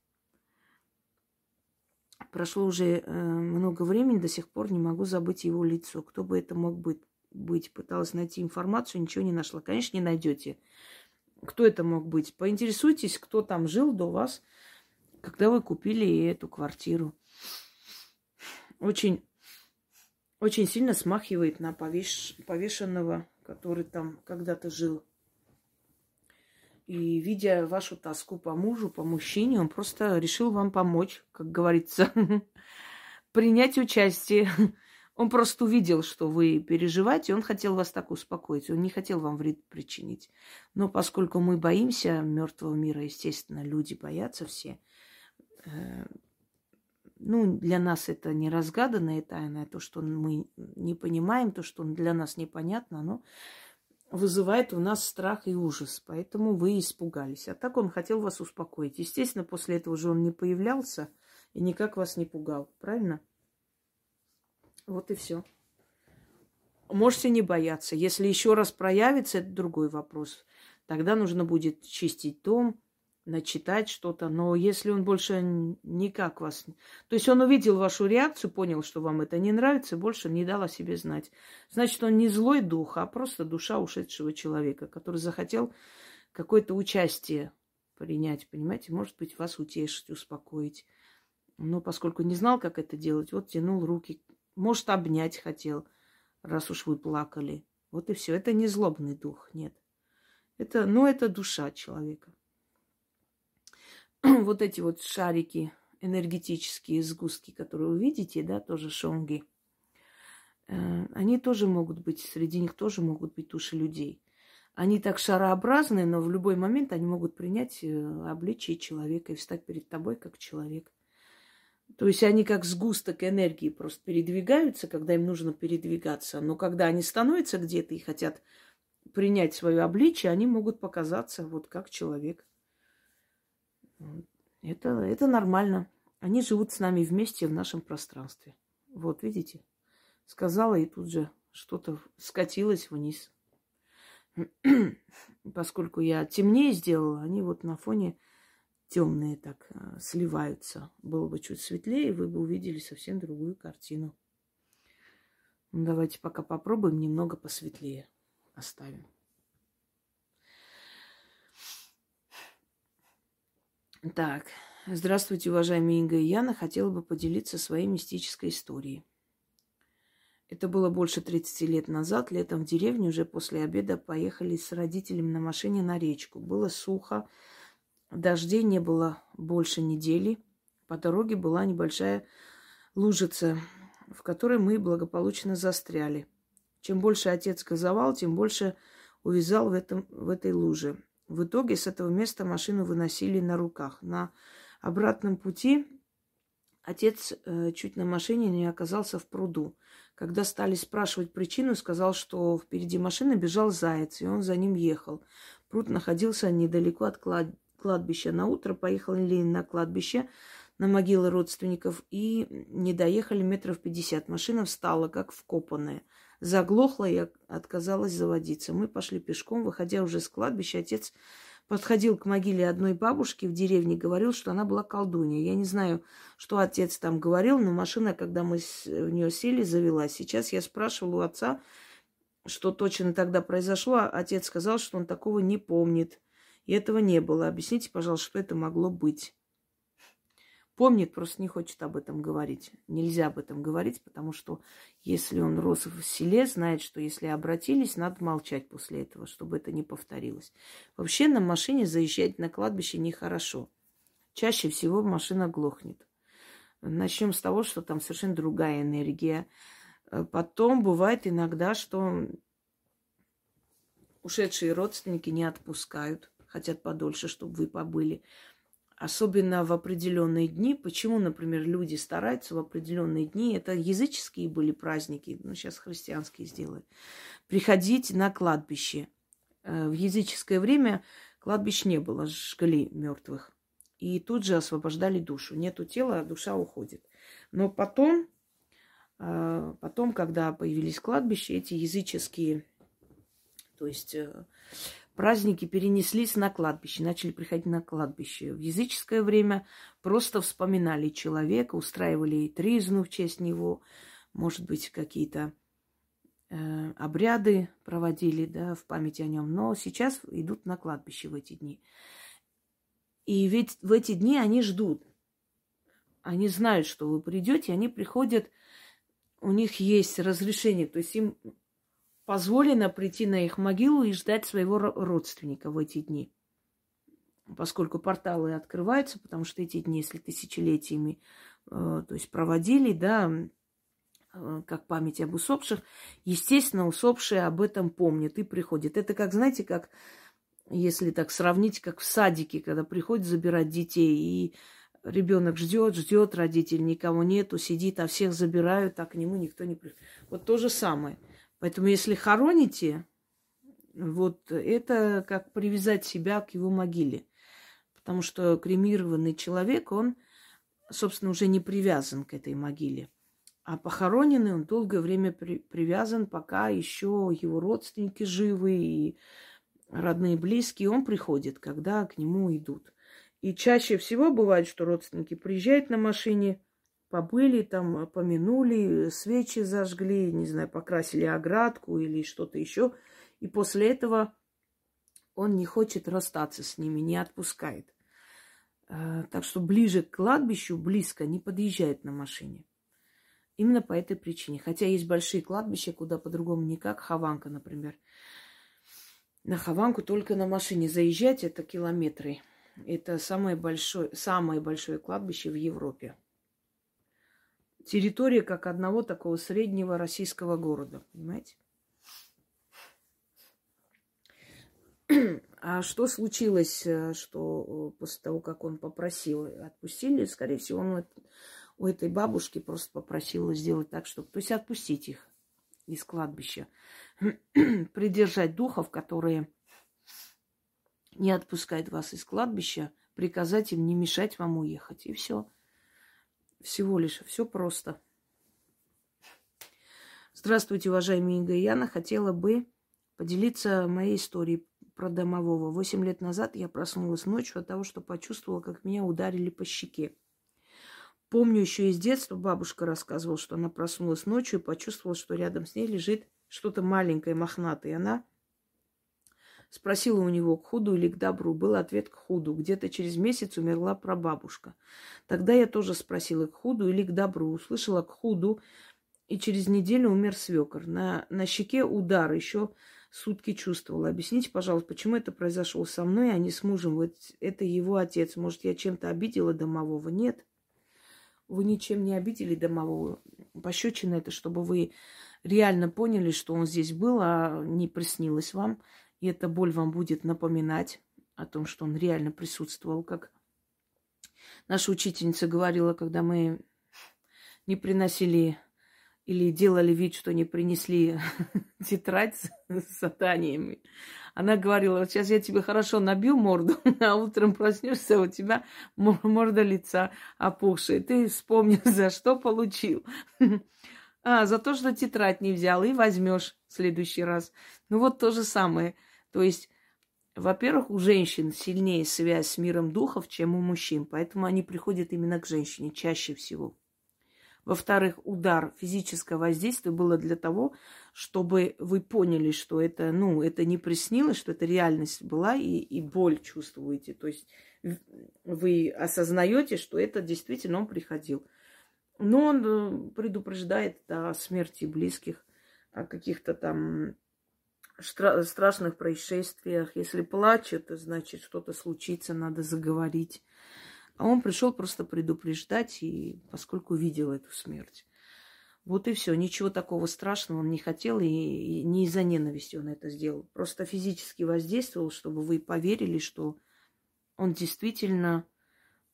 Прошло уже э, много времени, до сих пор не могу забыть его лицо. Кто бы это мог быть? быть? Пыталась найти информацию, ничего не нашла. Конечно, не найдете. Кто это мог быть? Поинтересуйтесь, кто там жил до вас, когда вы купили эту квартиру. Очень, очень сильно смахивает на повеш... повешенного, который там когда-то жил. И видя вашу тоску по мужу, по мужчине, он просто решил вам помочь, как говорится, принять участие. Он просто увидел, что вы переживаете, он хотел вас так успокоить, он не хотел вам вред причинить. Но поскольку мы боимся мертвого мира, естественно, люди боятся все, э, ну, для нас это не разгаданная тайна, то, что мы не понимаем, то, что для нас непонятно, но вызывает у нас страх и ужас, поэтому вы испугались. А так он хотел вас успокоить. Естественно, после этого же он не появлялся и никак вас не пугал, правильно? Вот и все. Можете не бояться. Если еще раз проявится, это другой вопрос. Тогда нужно будет чистить дом, начитать что-то, но если он больше никак вас... То есть он увидел вашу реакцию, понял, что вам это не нравится, больше не дал о себе знать. Значит, он не злой дух, а просто душа ушедшего человека, который захотел какое-то участие принять, понимаете? Может быть, вас утешить, успокоить. Но поскольку не знал, как это делать, вот тянул руки. Может, обнять хотел, раз уж вы плакали. Вот и все. Это не злобный дух, нет. Это, ну, это душа человека. вот эти вот шарики, энергетические сгустки, которые вы видите, да, тоже шонги, э, они тоже могут быть, среди них тоже могут быть души людей. Они так шарообразные, но в любой момент они могут принять э, обличие человека и встать перед тобой как человек. То есть они как сгусток энергии просто передвигаются, когда им нужно передвигаться. Но когда они становятся где-то и хотят принять свое обличие, они могут показаться вот как человек. Это, это нормально. Они живут с нами вместе в нашем пространстве. Вот, видите? Сказала, и тут же что-то скатилось вниз. Поскольку я темнее сделала, они вот на фоне темные так а, сливаются. Было бы чуть светлее, вы бы увидели совсем другую картину. Ну, давайте пока попробуем немного посветлее оставим. Так, здравствуйте, уважаемые Инга и Яна. Хотела бы поделиться своей мистической историей. Это было больше 30 лет назад. Летом в деревню уже после обеда поехали с родителями на машине на речку. Было сухо, дождей не было больше недели. По дороге была небольшая лужица, в которой мы благополучно застряли. Чем больше отец газовал, тем больше увязал в, этом, в этой луже. В итоге с этого места машину выносили на руках. На обратном пути отец э, чуть на машине не оказался в пруду. Когда стали спрашивать причину, сказал, что впереди машины бежал заяц, и он за ним ехал. Пруд находился недалеко от клад... кладбища. На утро поехали на кладбище, на могилы родственников, и не доехали метров пятьдесят. Машина встала, как вкопанная. Заглохла и отказалась заводиться. Мы пошли пешком, выходя уже с кладбища, отец подходил к могиле одной бабушки в деревне, говорил, что она была колдунья. Я не знаю, что отец там говорил, но машина, когда мы в нее сели, завелась. Сейчас я спрашивала у отца, что точно тогда произошло. А отец сказал, что он такого не помнит. И этого не было. Объясните, пожалуйста, что это могло быть. Помнит, просто не хочет об этом говорить. Нельзя об этом говорить, потому что если он рос в селе, знает, что если обратились, надо молчать после этого, чтобы это не повторилось. Вообще на машине заезжать на кладбище нехорошо. Чаще всего машина глохнет. Начнем с того, что там совершенно другая энергия. Э, потом бывает иногда, что ушедшие родственники не отпускают, хотят подольше, чтобы вы побыли особенно в определенные дни. Почему, например, люди стараются в определенные дни, это языческие были праздники, ну сейчас христианские сделают, приходить на кладбище. Э, в языческое время кладбищ не было, жгли мертвых. И тут же освобождали душу. Нету тела, а душа уходит. Но потом, э, потом, когда появились кладбища, эти языческие, то есть э, праздники перенеслись на кладбище, начали приходить на кладбище. В языческое время просто вспоминали человека, устраивали тризну в честь него, может быть, какие-то э, обряды проводили да, в память о нем. Но сейчас идут на кладбище в эти дни. И ведь в эти дни они ждут. Они знают, что вы придете, они приходят, у них есть разрешение, то есть им позволено прийти на их могилу и ждать своего родственника в эти дни. Поскольку порталы открываются, потому что эти дни, если тысячелетиями э, то есть проводили, да, э, как память об усопших, естественно, усопшие об этом помнят и приходят. Это как, знаете, как, если так сравнить, как в садике, когда приходят забирать детей, и ребенок ждет, ждет, родитель никого нету, сидит, а всех забирают, а к нему никто не приходит. Вот то же самое – Поэтому если хороните, вот это как привязать себя к его могиле. Потому что кремированный человек, он, собственно, уже не привязан к этой могиле. А похороненный он долгое время при, привязан, пока еще его родственники живы и родные близкие. Он приходит, когда к нему идут. И чаще всего бывает, что родственники приезжают на машине, побыли там, помянули, свечи зажгли, не знаю, покрасили оградку или что-то еще. И после этого он не хочет расстаться с ними, не отпускает. Э, так что ближе к кладбищу, близко, не подъезжает на машине. Именно по этой причине. Хотя есть большие кладбища, куда по-другому никак. Хованка, например. На Хованку только на машине заезжать это километры. Это самое большое, самое большое кладбище в Европе территория как одного такого среднего российского города, понимаете? А что случилось, э, что э, после того, как он попросил, отпустили, скорее всего, он у этой бабушки просто попросил сделать так, чтобы... То есть отпустить их из кладбища. Придержать духов, которые не отпускают вас из кладбища, приказать им не мешать вам уехать. И все. Всего лишь. Все просто. Здравствуйте, уважаемые Инга Яна. Хотела бы поделиться моей историей про домового. Восемь лет назад я проснулась ночью от того, что почувствовала, как меня ударили по щеке. Помню еще из детства, бабушка рассказывала, что она проснулась ночью и почувствовала, что рядом с ней лежит что-то маленькое, мохнатое. И она Спросила у него, к худу или к добру. Был ответ к худу. Где-то через месяц умерла прабабушка. Тогда я тоже спросила, к худу или к добру. Услышала к худу, и через неделю умер свекор. На, на щеке удар, еще сутки чувствовала. Объясните, пожалуйста, почему это произошло со мной, а не с мужем? Вот это его отец. Может, я чем-то обидела домового? Нет. Вы ничем не обидели домового. Пощечина это, чтобы вы реально поняли, что он здесь был, а не приснилось вам. И эта боль вам будет напоминать о том, что он реально присутствовал, как наша учительница говорила, когда мы не приносили или делали вид, что не принесли тетрадь с заданиями. Она говорила, вот сейчас я тебе хорошо набью морду, а утром проснешься, у тебя морда лица опухшая. Ты вспомнил, за что получил. А, за то, что тетрадь не взял, и возьмешь в следующий раз. Ну вот то же самое. То есть, во-первых, у женщин сильнее связь с миром духов, чем у мужчин. Поэтому они приходят именно к женщине чаще всего. Во-вторых, удар, физическое воздействие было для того, чтобы вы поняли, что это, ну, это не приснилось, что это реальность была, и, и боль чувствуете. То есть вы осознаете, что это действительно он приходил. Но он э, предупреждает о смерти близких, о каких-то там страшных происшествиях. Если плачет, значит что-то случится, надо заговорить. А он пришел просто предупреждать, и поскольку видел эту смерть. Вот и все. Ничего такого страшного он не хотел, и, и не из-за ненависти он это сделал. Просто физически воздействовал, чтобы вы поверили, что он действительно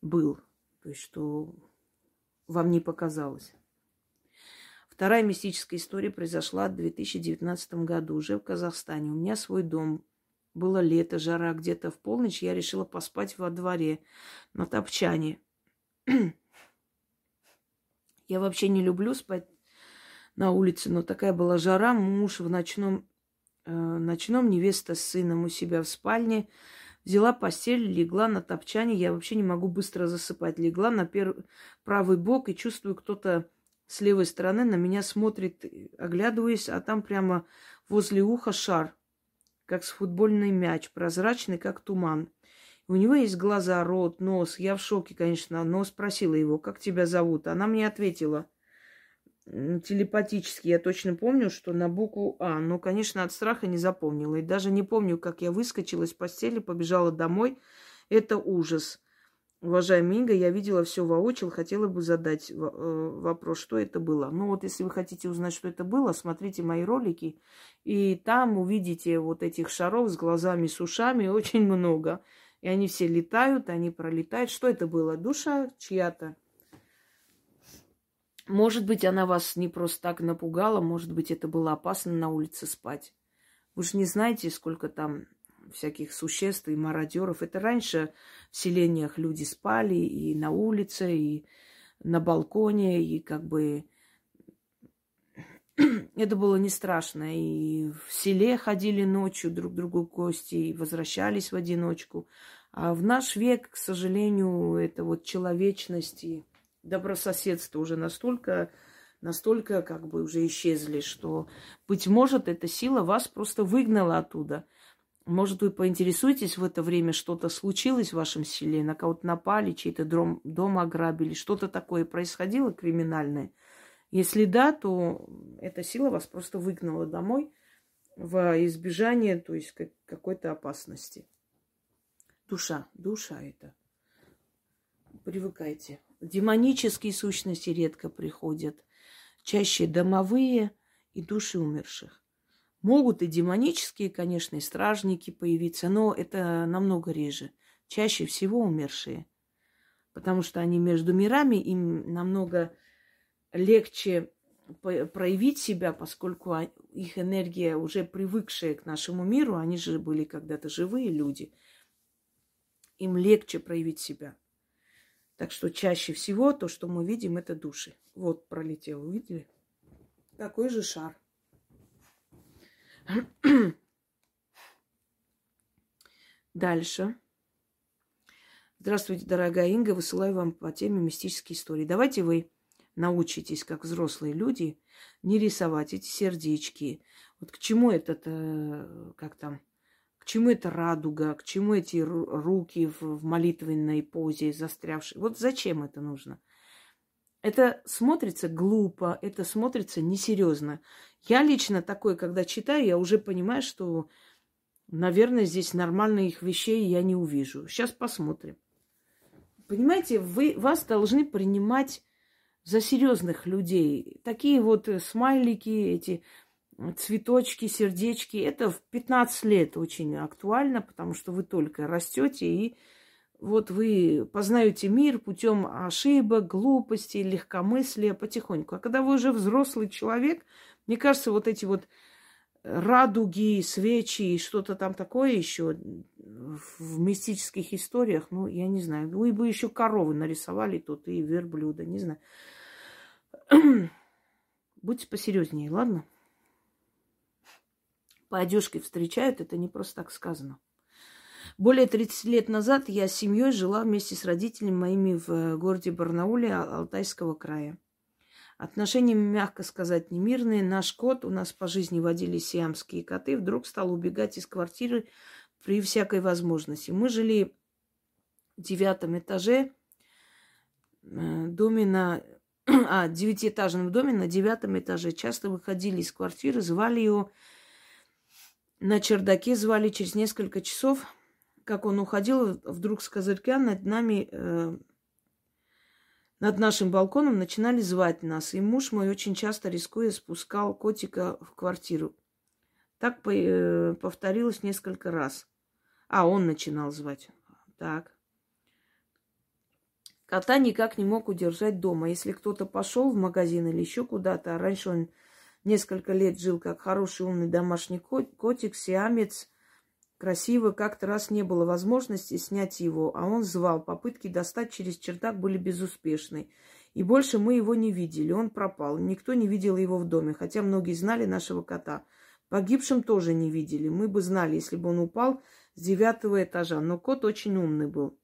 был. То есть, что вам не показалось. Вторая мистическая история произошла в 2019 году, уже в Казахстане. У меня свой дом. Было лето, жара, где-то в полночь я решила поспать во дворе на топчане. я вообще не люблю спать на улице, но такая была жара. Муж в ночном, э, ночном невеста с сыном у себя в спальне – Взяла постель, легла на топчане. Я вообще не могу быстро засыпать. Легла на пер... правый бок и чувствую, кто-то с левой стороны на меня смотрит, оглядываясь, а там прямо возле уха шар, как с футбольный мяч, прозрачный, как туман. У него есть глаза, рот, нос. Я в шоке, конечно, но спросила его, как тебя зовут. Она мне ответила – телепатически. Я точно помню, что на букву А. Но, конечно, от страха не запомнила. И даже не помню, как я выскочила из постели, побежала домой. Это ужас. Уважаемый Инга, я видела все воочию, хотела бы задать э, вопрос, что это было. Ну вот, если вы хотите узнать, что это было, смотрите мои ролики, и там увидите вот этих шаров с глазами, с ушами очень много. И они все летают, они пролетают. Что это было? Душа чья-то? Может быть, она вас не просто так напугала, может быть, это было опасно на улице спать. Вы же не знаете, сколько там всяких существ и мародеров. Это раньше в селениях люди спали и на улице, и на балконе, и как бы это было не страшно. И в селе ходили ночью друг к другу гости, и возвращались в одиночку. А в наш век, к сожалению, это вот человечность и добрососедство уже настолько, настолько как бы уже исчезли, что, быть может, эта сила вас просто выгнала оттуда. Может, вы поинтересуетесь в это время, что-то случилось в вашем селе, на кого-то напали, чей-то дом, дом ограбили, что-то такое происходило криминальное. Если да, то эта сила вас просто выгнала домой в избежание, то есть какой-то опасности. Душа, душа это. Привыкайте. Демонические сущности редко приходят. Чаще домовые и души умерших. Могут и демонические, конечно, и стражники появиться, но это намного реже. Чаще всего умершие. Потому что они между мирами, им намного легче проявить себя, поскольку их энергия уже привыкшая к нашему миру, они же были когда-то живые люди, им легче проявить себя. Так что чаще всего то, что мы видим, это души. Вот пролетел, увидели? Такой же шар. Дальше. Здравствуйте, дорогая Инга. Высылаю вам по теме мистические истории. Давайте вы научитесь, как взрослые люди, не рисовать эти сердечки. Вот к чему этот, э, как там, К чему эта радуга? К чему эти руки в молитвенной позе застрявшие? Вот зачем это нужно? Это смотрится глупо, это смотрится несерьезно. Я лично такое, когда читаю, я уже понимаю, что, наверное, здесь нормальных вещей я не увижу. Сейчас посмотрим. Понимаете, вы, вас должны принимать за серьезных людей. Такие вот смайлики, эти цветочки, сердечки, это в 15 лет очень актуально, потому что вы только растете и вот вы познаете мир путем ошибок, глупостей, легкомыслия потихоньку. А когда вы уже взрослый человек, мне кажется, вот эти вот радуги, свечи и что-то там такое еще в мистических историях, ну, я не знаю, вы бы еще коровы нарисовали тут и верблюда, не знаю. Будьте посерьезнее, ладно? По одежке встречают, это не просто так сказано. Более 30 лет назад я с семьей жила вместе с родителями моими в э, городе Барнауле Алтайского края. Отношения, мягко сказать, немирные. Наш кот, у нас по жизни водили сиамские коты, вдруг стал убегать из квартиры при всякой возможности. Мы жили в девятом этаже, э, доме на... А, девятиэтажном доме на девятом этаже. Часто выходили из квартиры, звали его на чердаке, звали через несколько часов – как он уходил, вдруг с козырька над нами, э, над нашим балконом начинали звать нас. И муж мой очень часто, рискуя, спускал котика в квартиру. Так э, повторилось несколько раз. А, он начинал звать. Так. Кота никак не мог удержать дома. Если кто-то пошел в магазин или еще куда-то, а раньше он несколько лет жил как хороший умный домашний котик, сиамец, красиво. Как-то раз не было возможности снять его, а он звал. Попытки достать через чердак были безуспешны. И больше мы его не видели. Он пропал. Никто не видел его в доме, хотя многие знали нашего кота. Погибшим тоже не видели. Мы бы знали, если бы он упал с девятого этажа. Но кот очень умный был.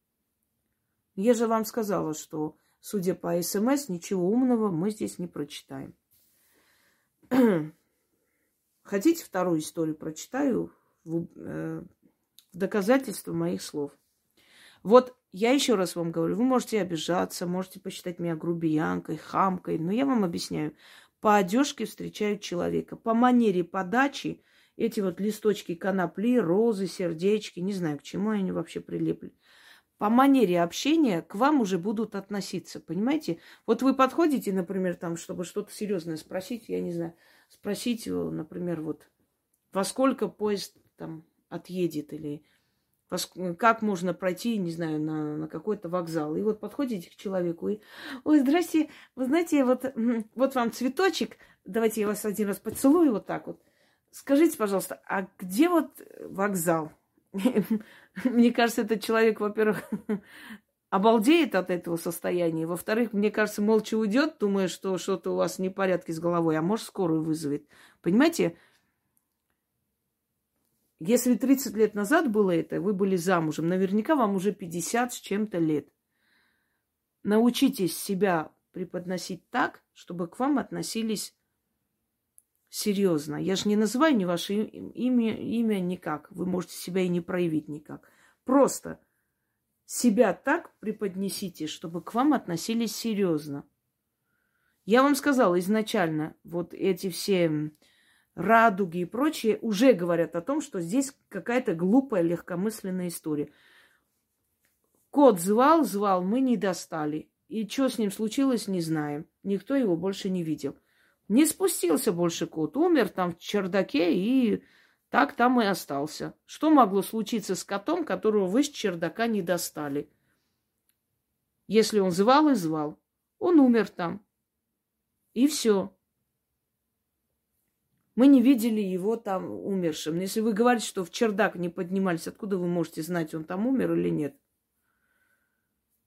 Я же вам сказала, что, судя по СМС, ничего умного мы здесь не прочитаем. Хотите вторую историю прочитаю? В, э, в доказательство моих слов. Вот я еще раз вам говорю, вы можете обижаться, можете посчитать меня грубиянкой, хамкой, но я вам объясняю. По одежке встречают человека, по манере подачи эти вот листочки конопли, розы, сердечки, не знаю, к чему они вообще прилепли. По манере общения к вам уже будут относиться, понимаете? Вот вы подходите, например, там, чтобы что-то серьезное спросить, я не знаю, спросить, например, вот во сколько поезд там отъедет или как можно пройти, не знаю, на, на какой-то вокзал. И вот подходите к человеку и, ой, здрасте, вы знаете, вот, вот вам цветочек, давайте я вас один раз поцелую вот так вот. Скажите, пожалуйста, а где вот вокзал? Мне кажется, этот человек, во-первых, обалдеет от этого состояния. Во-вторых, мне кажется, молча уйдет, думая, что что-то у вас в порядке с головой, а может, скорую вызовет. Понимаете? Если 30 лет назад было это, вы были замужем, наверняка вам уже 50 с чем-то лет. Научитесь себя преподносить так, чтобы к вам относились серьезно. Я же не называю ни ваше имя, имя никак. Вы можете себя и не проявить никак. Просто себя так преподнесите, чтобы к вам относились серьезно. Я вам сказала изначально, вот эти все радуги и прочее уже говорят о том, что здесь какая-то глупая, легкомысленная история. Кот звал, звал, мы не достали. И что с ним случилось, не знаем. Никто его больше не видел. Не спустился больше кот, умер там в чердаке и так там и остался. Что могло случиться с котом, которого вы с чердака не достали? Если он звал и звал, он умер там. И все. Мы не видели его там умершим. Но если вы говорите, что в чердак не поднимались, откуда вы можете знать, он там умер или нет?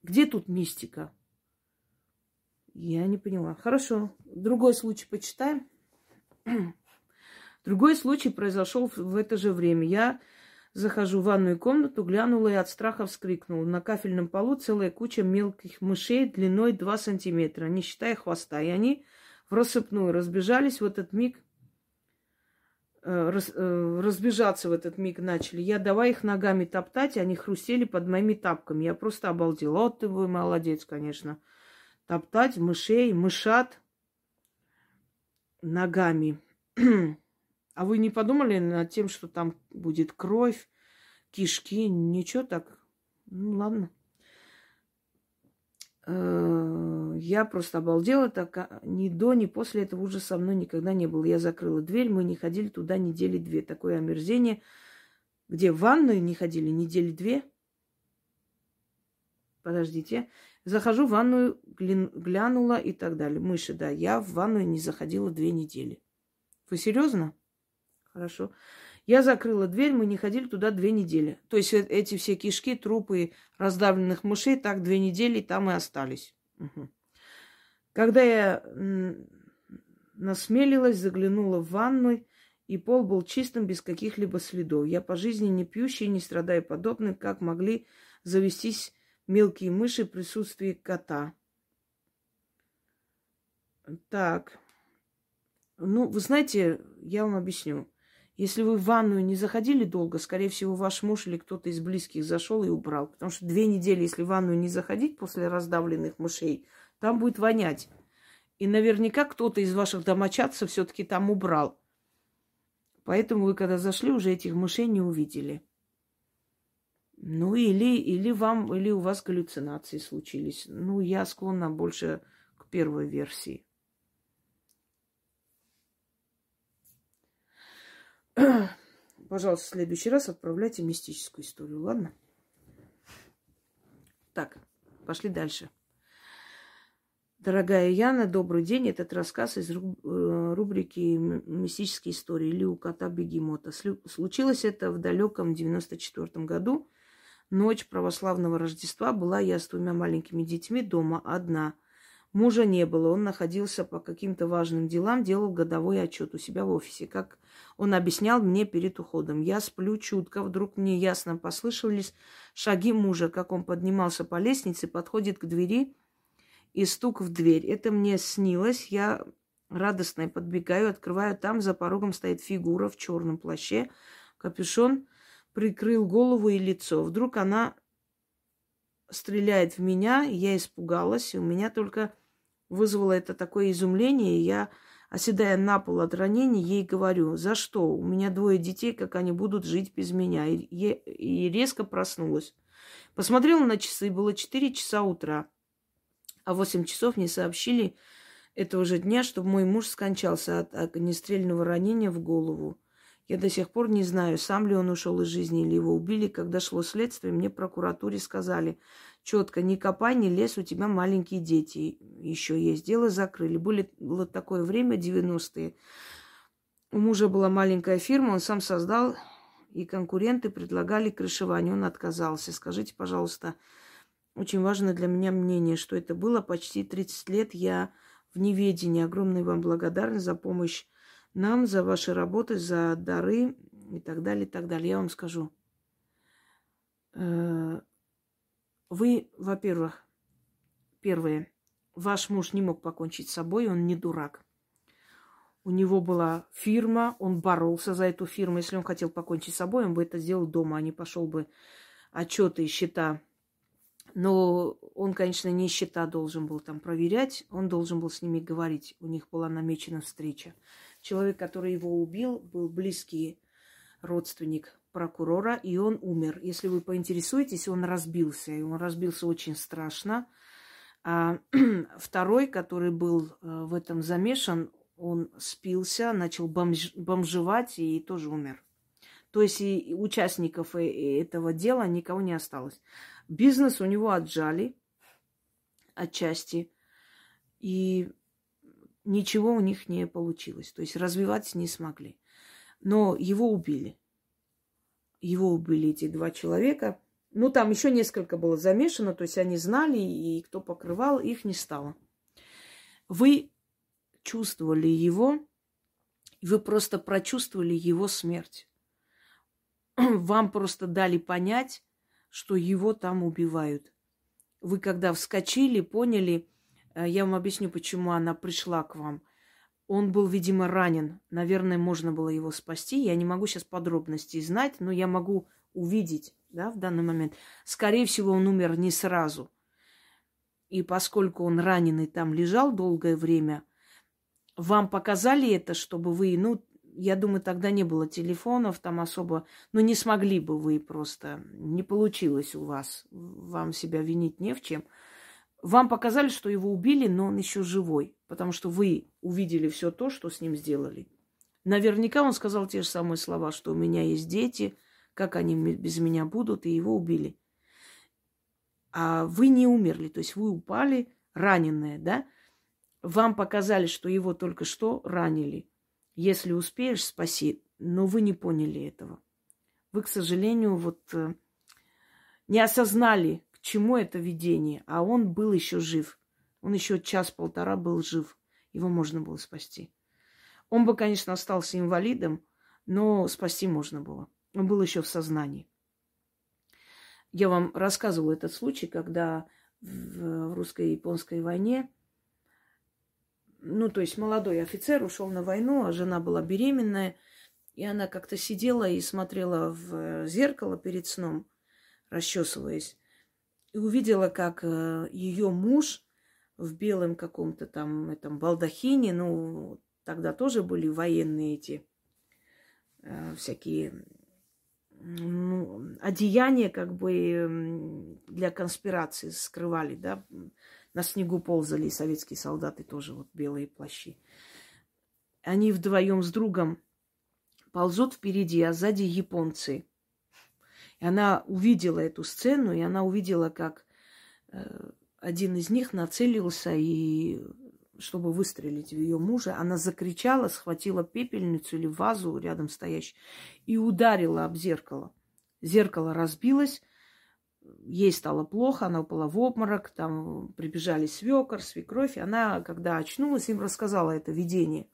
Где тут мистика? Я не поняла. Хорошо. Другой случай почитаем. Другой случай произошел в это же время. Я захожу в ванную комнату, глянула и от страха вскрикнула. На кафельном полу целая куча мелких мышей длиной 2 сантиметра, не считая хвоста. И они в рассыпную разбежались в этот миг разбежаться в этот миг начали. Я давай их ногами топтать, они хрустели под моими тапками. Я просто обалдела. Вот ты вы молодец, конечно. Топтать мышей, мышат ногами. а вы не подумали над тем, что там будет кровь, кишки? Ничего так. Ну, ладно. Э, я просто обалдела, так а, ни до, ни после этого уже со мной никогда не было. Я закрыла дверь, мы не ходили туда недели две. Такое омерзение, где в ванную не ходили недели две. Подождите. Захожу в ванную, глянула и так далее. Мыши, да. Я в ванную не заходила две недели. Вы серьезно? Хорошо. Я закрыла дверь, мы не ходили туда две недели. То есть э, эти все кишки, трупы раздавленных мышей так две недели там и остались. Угу. Когда я насмелилась, заглянула в ванную, и пол был чистым, без каких-либо следов. Я по жизни не пьющий, не страдаю подобным, как могли завестись мелкие мыши в присутствии кота. Так. Ну, вы знаете, я вам объясню. Если вы в ванную не заходили долго, скорее всего, ваш муж или кто-то из близких зашел и убрал. Потому что две недели, если в ванную не заходить после раздавленных мышей, там будет вонять. И наверняка кто-то из ваших домочадцев все-таки там убрал. Поэтому вы, когда зашли, уже этих мышей не увидели. Ну, или, или вам, или у вас галлюцинации случились. Ну, я склонна больше к первой версии. Пожалуйста, в следующий раз отправляйте мистическую историю, ладно? Так, пошли дальше. Дорогая Яна, добрый день. Этот рассказ из э, рубрики «Мистические истории» или «У кота бегемота». Случилось это в далеком 94 году. Ночь православного Рождества была я с двумя маленькими детьми дома одна. Мужа не было, он находился по каким-то важным делам, делал годовой отчет у себя в офисе. Как он объяснял мне перед уходом. Я сплю чутко, вдруг мне ясно послышались шаги мужа, как он поднимался по лестнице, подходит к двери и стук в дверь. Это мне снилось, я радостно подбегаю, открываю, там за порогом стоит фигура в черном плаще, капюшон прикрыл голову и лицо. Вдруг она стреляет в меня, я испугалась, и у меня только вызвало это такое изумление. Я, оседая на пол от ранений, ей говорю, за что? У меня двое детей, как они будут жить без меня? И, и резко проснулась. Посмотрела на часы, было 4 часа утра. А в 8 часов мне сообщили этого же дня, что мой муж скончался от огнестрельного ранения в голову. Я до сих пор не знаю, сам ли он ушел из жизни или его убили. Когда шло следствие, мне прокуратуре сказали, четко, не копай, не лезь, у тебя маленькие дети еще есть. Дело закрыли. Были, было такое время, 90-е. У мужа была маленькая фирма, он сам создал, и конкуренты предлагали крышевание. Он отказался. Скажите, пожалуйста, очень важно для меня мнение, что это было почти 30 лет. Я в неведении. Огромная вам благодарность за помощь нам за ваши работы, за дары и так далее, и так далее. Я вам скажу. Вы, во-первых, первое, ваш муж не мог покончить с собой, он не дурак. У него была фирма, он боролся за эту фирму. Если он хотел покончить с собой, он бы это сделал дома, а не пошел бы отчеты и счета. Но он, конечно, не счета должен был там проверять, он должен был с ними говорить. У них была намечена встреча. Человек, который его убил, был близкий родственник прокурора, и он умер. Если вы поинтересуетесь, он разбился, и он разбился очень страшно. А второй, который был э, в этом замешан, он спился, начал бомж, бомжевать и тоже умер. То есть и участников этого дела никого не осталось. Бизнес у него отжали отчасти. И ничего у них не получилось. То есть развиваться не смогли. Но его убили. Его убили эти два человека. Ну, там еще несколько было замешано, то есть они знали, и кто покрывал, их не стало. Вы чувствовали его, вы просто прочувствовали его смерть. Вам просто дали понять, что его там убивают. Вы когда вскочили, поняли, Э, я вам объясню, почему она пришла к вам. Он был, видимо, ранен. Наверное, можно было его спасти. Я не могу сейчас подробностей знать, но я могу увидеть, да, в данный момент. Скорее всего, он умер не сразу. И поскольку он раненый там лежал долгое время, вам показали это, чтобы вы, ну, я думаю, тогда не было телефонов там особо, но не смогли бы вы просто, не получилось у вас, вам себя винить не в чем. Вам показали, что его убили, но он еще живой, потому что вы увидели все то, что с ним сделали. Наверняка он сказал те же самые слова, что у меня есть дети, как они без меня будут, и его убили. А вы не умерли, то есть вы упали раненые, да? Вам показали, что его только что ранили. Если успеешь, спаси. Но вы не поняли этого. Вы, к сожалению, вот э, не осознали, чему это видение. А он был еще жив. Он еще час-полтора был жив. Его можно было спасти. Он бы, конечно, остался инвалидом, но спасти можно было. Он был еще в сознании. Я вам рассказывала этот случай, когда в русско-японской войне ну, то есть молодой офицер ушел на войну, а жена была беременная, и она как-то сидела и смотрела в зеркало перед сном, расчесываясь, и увидела, как э, ее муж в белом каком-то там этом балдахине, ну, тогда тоже были военные эти э, всякие ну, одеяния как бы для конспирации скрывали, да, на снегу ползали советские солдаты тоже, вот белые плащи. Они вдвоем с другом ползут впереди, а сзади японцы. И она увидела эту сцену, и она увидела, как э, один из них нацелился и чтобы выстрелить в ее мужа, она закричала, схватила пепельницу или вазу рядом стоящую и ударила об зеркало. Зеркало разбилось, ей стало плохо, она упала в обморок, там прибежали свекор, свекровь. И она, когда очнулась, им рассказала это видение.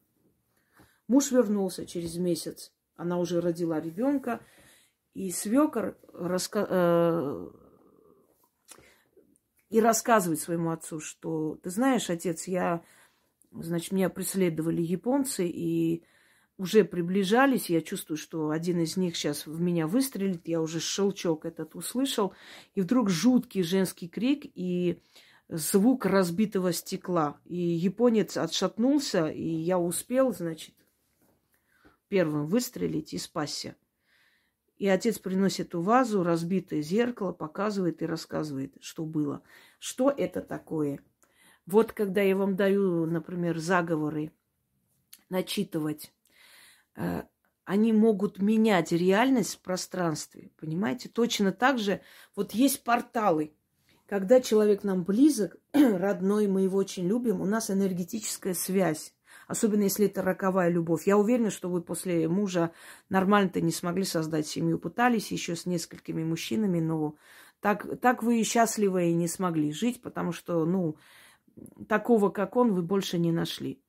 Муж вернулся через месяц. Она уже родила ребенка. И свекор раска... э... и рассказывает своему отцу, что ты знаешь, отец, я, значит, меня преследовали японцы, и уже приближались. Я чувствую, что один из них сейчас в меня выстрелит. Я уже щелчок этот услышал. И вдруг жуткий женский крик и звук разбитого стекла. И японец отшатнулся, и я успел, значит, первым выстрелить и спасся. И отец приносит эту вазу, разбитое зеркало, показывает и рассказывает, что было. Что это такое? Вот когда я вам даю, например, заговоры начитывать, Э, они могут менять реальность в пространстве, понимаете? Точно так же вот есть порталы. Когда человек нам близок, родной, мы его очень любим, у нас энергетическая связь. Особенно если это роковая любовь. Я уверена, что вы после мужа нормально-то не смогли создать семью. Пытались еще с несколькими мужчинами, но так, так вы и счастливы и не смогли жить, потому что, ну, такого, как он, вы больше не нашли.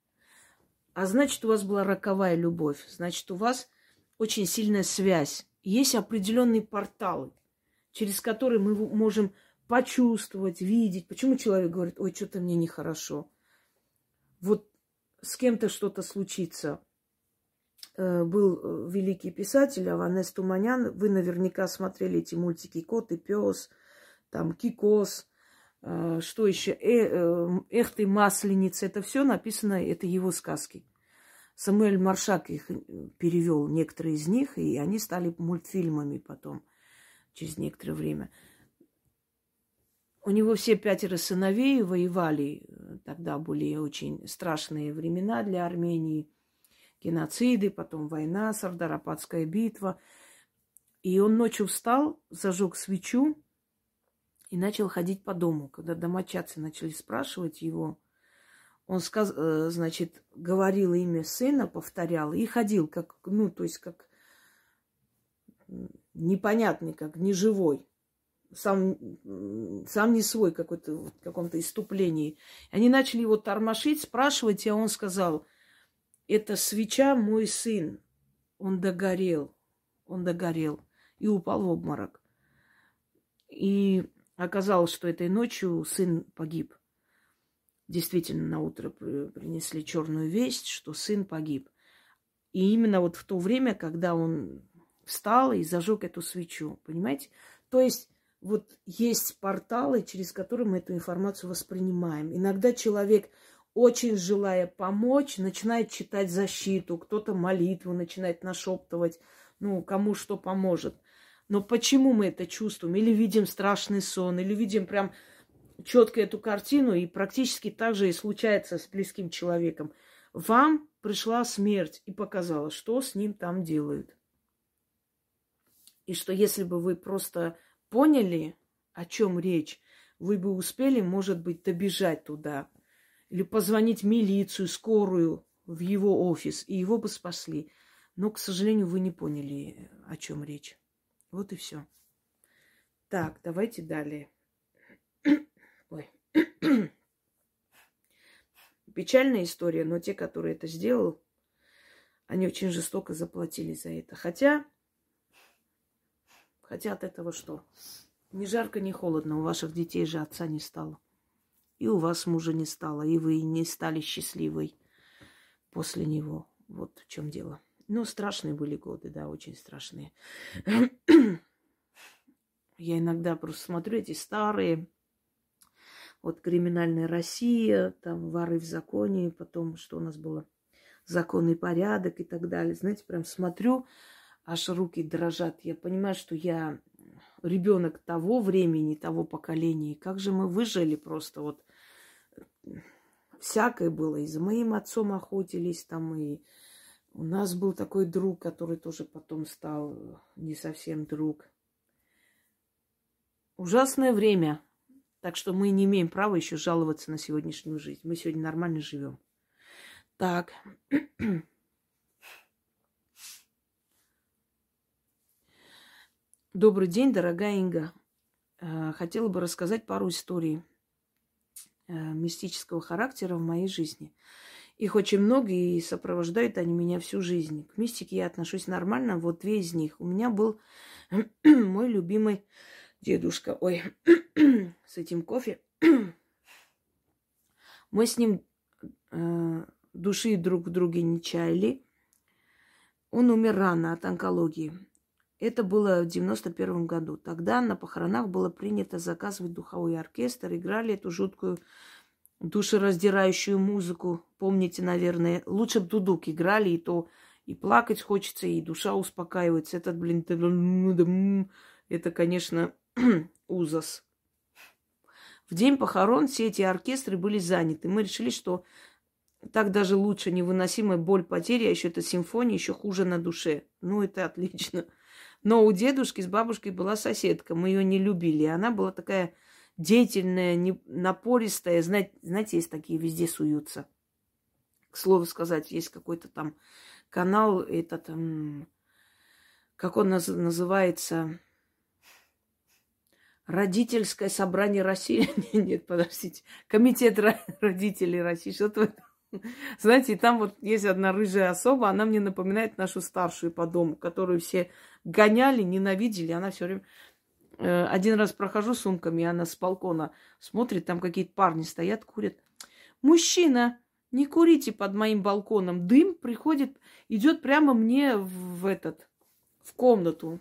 А значит, у вас была роковая любовь. Значит, у вас очень сильная связь. Есть определенные порталы, через которые мы можем почувствовать, видеть. Почему человек говорит, ой, что-то мне нехорошо. Вот с кем-то что-то случится. Э, был э, великий писатель Аванес Туманян. Вы наверняка смотрели эти мультики «Кот и пес», там «Кикос», э, что еще, «Эх ты, масленица». Это все написано, это его сказки. Самуэль Маршак их перевел, некоторые из них, и они стали мультфильмами потом, через некоторое время. У него все пятеро сыновей воевали. Тогда были очень страшные времена для Армении. Геноциды, потом война, Сардарападская битва. И он ночью встал, зажег свечу и начал ходить по дому. Когда домочадцы начали спрашивать его, он, сказ, э, значит, говорил имя сына, повторял и ходил, как, ну, то есть как непонятный, как неживой. Сам, сам не свой какой-то, в каком-то иступлении. Они начали его тормошить, спрашивать, а он сказал, это свеча мой сын. Он догорел, он догорел и упал в обморок. И оказалось, что этой ночью сын погиб. действительно на утро принесли черную весть, что сын погиб. И именно вот в то время, когда он встал и зажег эту свечу, понимаете? То есть вот есть порталы, через которые мы эту информацию воспринимаем. Иногда человек, очень желая помочь, начинает читать защиту, кто-то молитву начинает нашептывать, ну, кому что поможет. Но почему мы это чувствуем? Или видим страшный сон, или видим прям четко эту картину, и практически так же и случается с близким человеком. Вам пришла смерть и показала, что с ним там делают. И что если бы вы просто поняли, о чем речь, вы бы успели, может быть, добежать туда. Или позвонить милицию, скорую в его офис, и его бы спасли. Но, к сожалению, вы не поняли, о чем речь. Вот и все. Так, давайте далее. Ой. Печальная история, но те, которые это сделал, они очень жестоко заплатили за это. Хотя, хотя от этого что? Ни жарко, ни холодно. У ваших детей же отца не стало. И у вас мужа не стало. И вы не стали счастливой после него. Вот в чем дело. Ну, страшные были годы, да, очень страшные. Я иногда просто смотрю эти старые вот криминальная Россия, там воры в законе, потом что у нас было, законный порядок и так далее. Знаете, прям смотрю, аж руки дрожат. Я понимаю, что я ребенок того времени, того поколения. И как же мы выжили просто вот всякое было. И за моим отцом охотились там, и у нас был такой друг, который тоже потом стал не совсем друг. Ужасное время. Так что мы не имеем права еще жаловаться на сегодняшнюю жизнь. Мы сегодня нормально живем. Так. Добрый день, дорогая Инга. Э, хотела бы рассказать пару историй э, мистического характера в моей жизни. Их очень много, и сопровождают они меня всю жизнь. К мистике я отношусь нормально. Вот две из них. У меня был мой любимый дедушка, ой, с этим кофе. Мы с ним э, души друг в друге не чаяли. Он умер рано от онкологии. Это было в 91 году. Тогда на похоронах было принято заказывать духовой оркестр. Играли эту жуткую душераздирающую музыку. Помните, наверное, лучше бы дудук играли, и то и плакать хочется, и душа успокаивается. Этот, блин, это, конечно, ужас. В день похорон все эти оркестры были заняты. Мы решили, что так даже лучше, невыносимая боль потери, а еще это симфония, еще хуже на душе. Ну, это отлично. Но у дедушки с бабушкой была соседка, мы ее не любили. Она была такая деятельная, напористая. Знаете, знаете, есть такие, везде суются. К слову сказать, есть какой-то там канал, этот, как он наз, называется, Родительское собрание России. Нет, подождите. Комитет родителей России. Что-то знаете, там вот есть одна рыжая особа, она мне напоминает нашу старшую по дому, которую все гоняли, ненавидели. Она все время... Э, один раз прохожу сумками, она с балкона смотрит, там какие-то парни стоят, курят. Мужчина, не курите под моим балконом. Дым приходит, идет прямо мне в этот, в комнату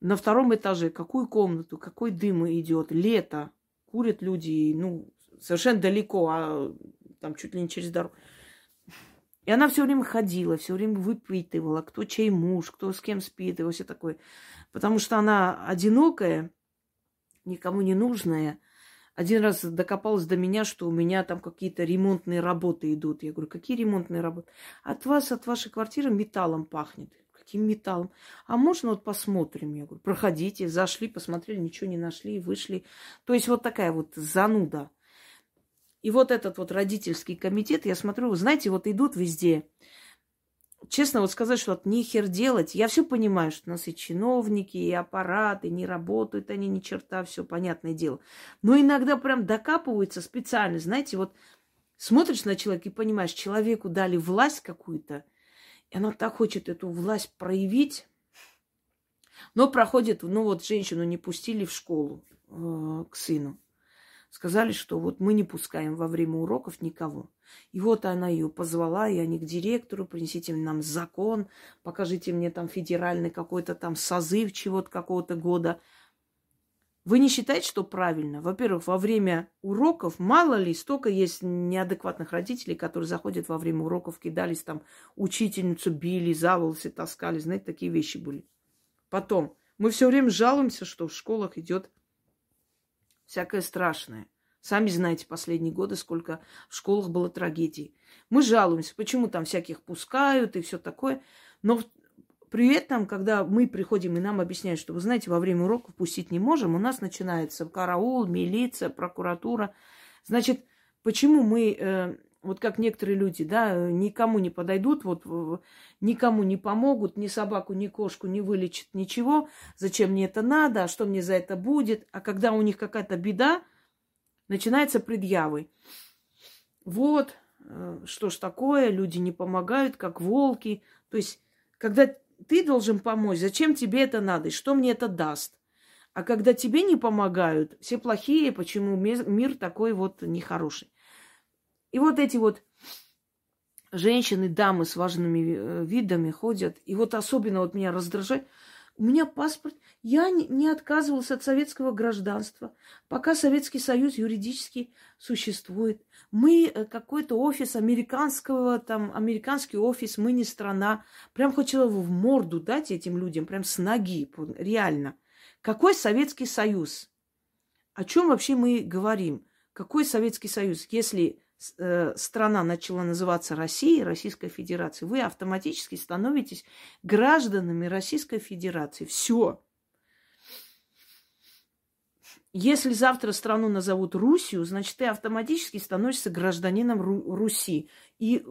на втором этаже, какую комнату, какой дым идет, лето, курят люди, ну, совершенно далеко, а там чуть ли не через дорогу. И она все время ходила, все время выпитывала, кто чей муж, кто с кем спит, и все такое. Потому что она одинокая, никому не нужная. Один раз докопалась до меня, что у меня там какие-то ремонтные работы идут. Я говорю, какие ремонтные работы? От вас, от вашей квартиры металлом пахнет каким металлом. А можно вот посмотрим? Я говорю, проходите, зашли, посмотрели, ничего не нашли, вышли. То есть вот такая вот зануда. И вот этот вот родительский комитет, я смотрю, знаете, вот идут везде. Честно вот сказать, что вот нихер делать. Я все понимаю, что у нас и чиновники, и аппараты, не работают они ни черта, все понятное дело. Но иногда прям докапываются специально. Знаете, вот смотришь на человека и понимаешь, человеку дали власть какую-то – и она так хочет эту власть проявить. Но проходит, ну вот женщину не пустили в школу э, к сыну. Сказали, что вот мы не пускаем во время уроков никого. И вот она ее позвала, и они к директору, принесите нам закон, покажите мне там федеральный какой-то там созыв чего-то какого-то года. Вы не считаете, что правильно? Во-первых, во время уроков, мало ли, столько есть неадекватных родителей, которые заходят во время уроков, кидались там, учительницу били, за волосы таскали. Знаете, такие вещи были. Потом, мы все время жалуемся, что в школах идет всякое страшное. Сами знаете, последние годы, сколько в школах было трагедий. Мы жалуемся, почему там всяких пускают и все такое. Но при этом, когда мы приходим и нам объясняют, что, вы знаете, во время уроков пустить не можем, у нас начинается караул, милиция, прокуратура. Значит, почему мы, э, вот как некоторые люди, да, никому не подойдут, вот никому не помогут, ни собаку, ни кошку не вылечат, ничего, зачем мне это надо, а что мне за это будет, а когда у них какая-то беда, начинается предъявы. Вот, э, что ж такое, люди не помогают, как волки. То есть, когда ты должен помочь, зачем тебе это надо, и что мне это даст? А когда тебе не помогают, все плохие, почему мир такой вот нехороший. И вот эти вот женщины, дамы с важными э, видами ходят. И вот особенно вот меня раздражает, у меня паспорт, я не отказывался от советского гражданства, пока Советский Союз юридически существует. Мы э, какой-то офис американского, там, американский офис, мы не страна. Прям хотела в морду дать этим людям, прям с ноги, реально. Какой Советский Союз? О чем вообще мы говорим? Какой Советский Союз? Если страна начала называться Россией, Российской Федерацией, вы автоматически становитесь гражданами Российской Федерации. Все. Если завтра страну назовут Русью, значит, ты автоматически становишься гражданином Ру- Руси. И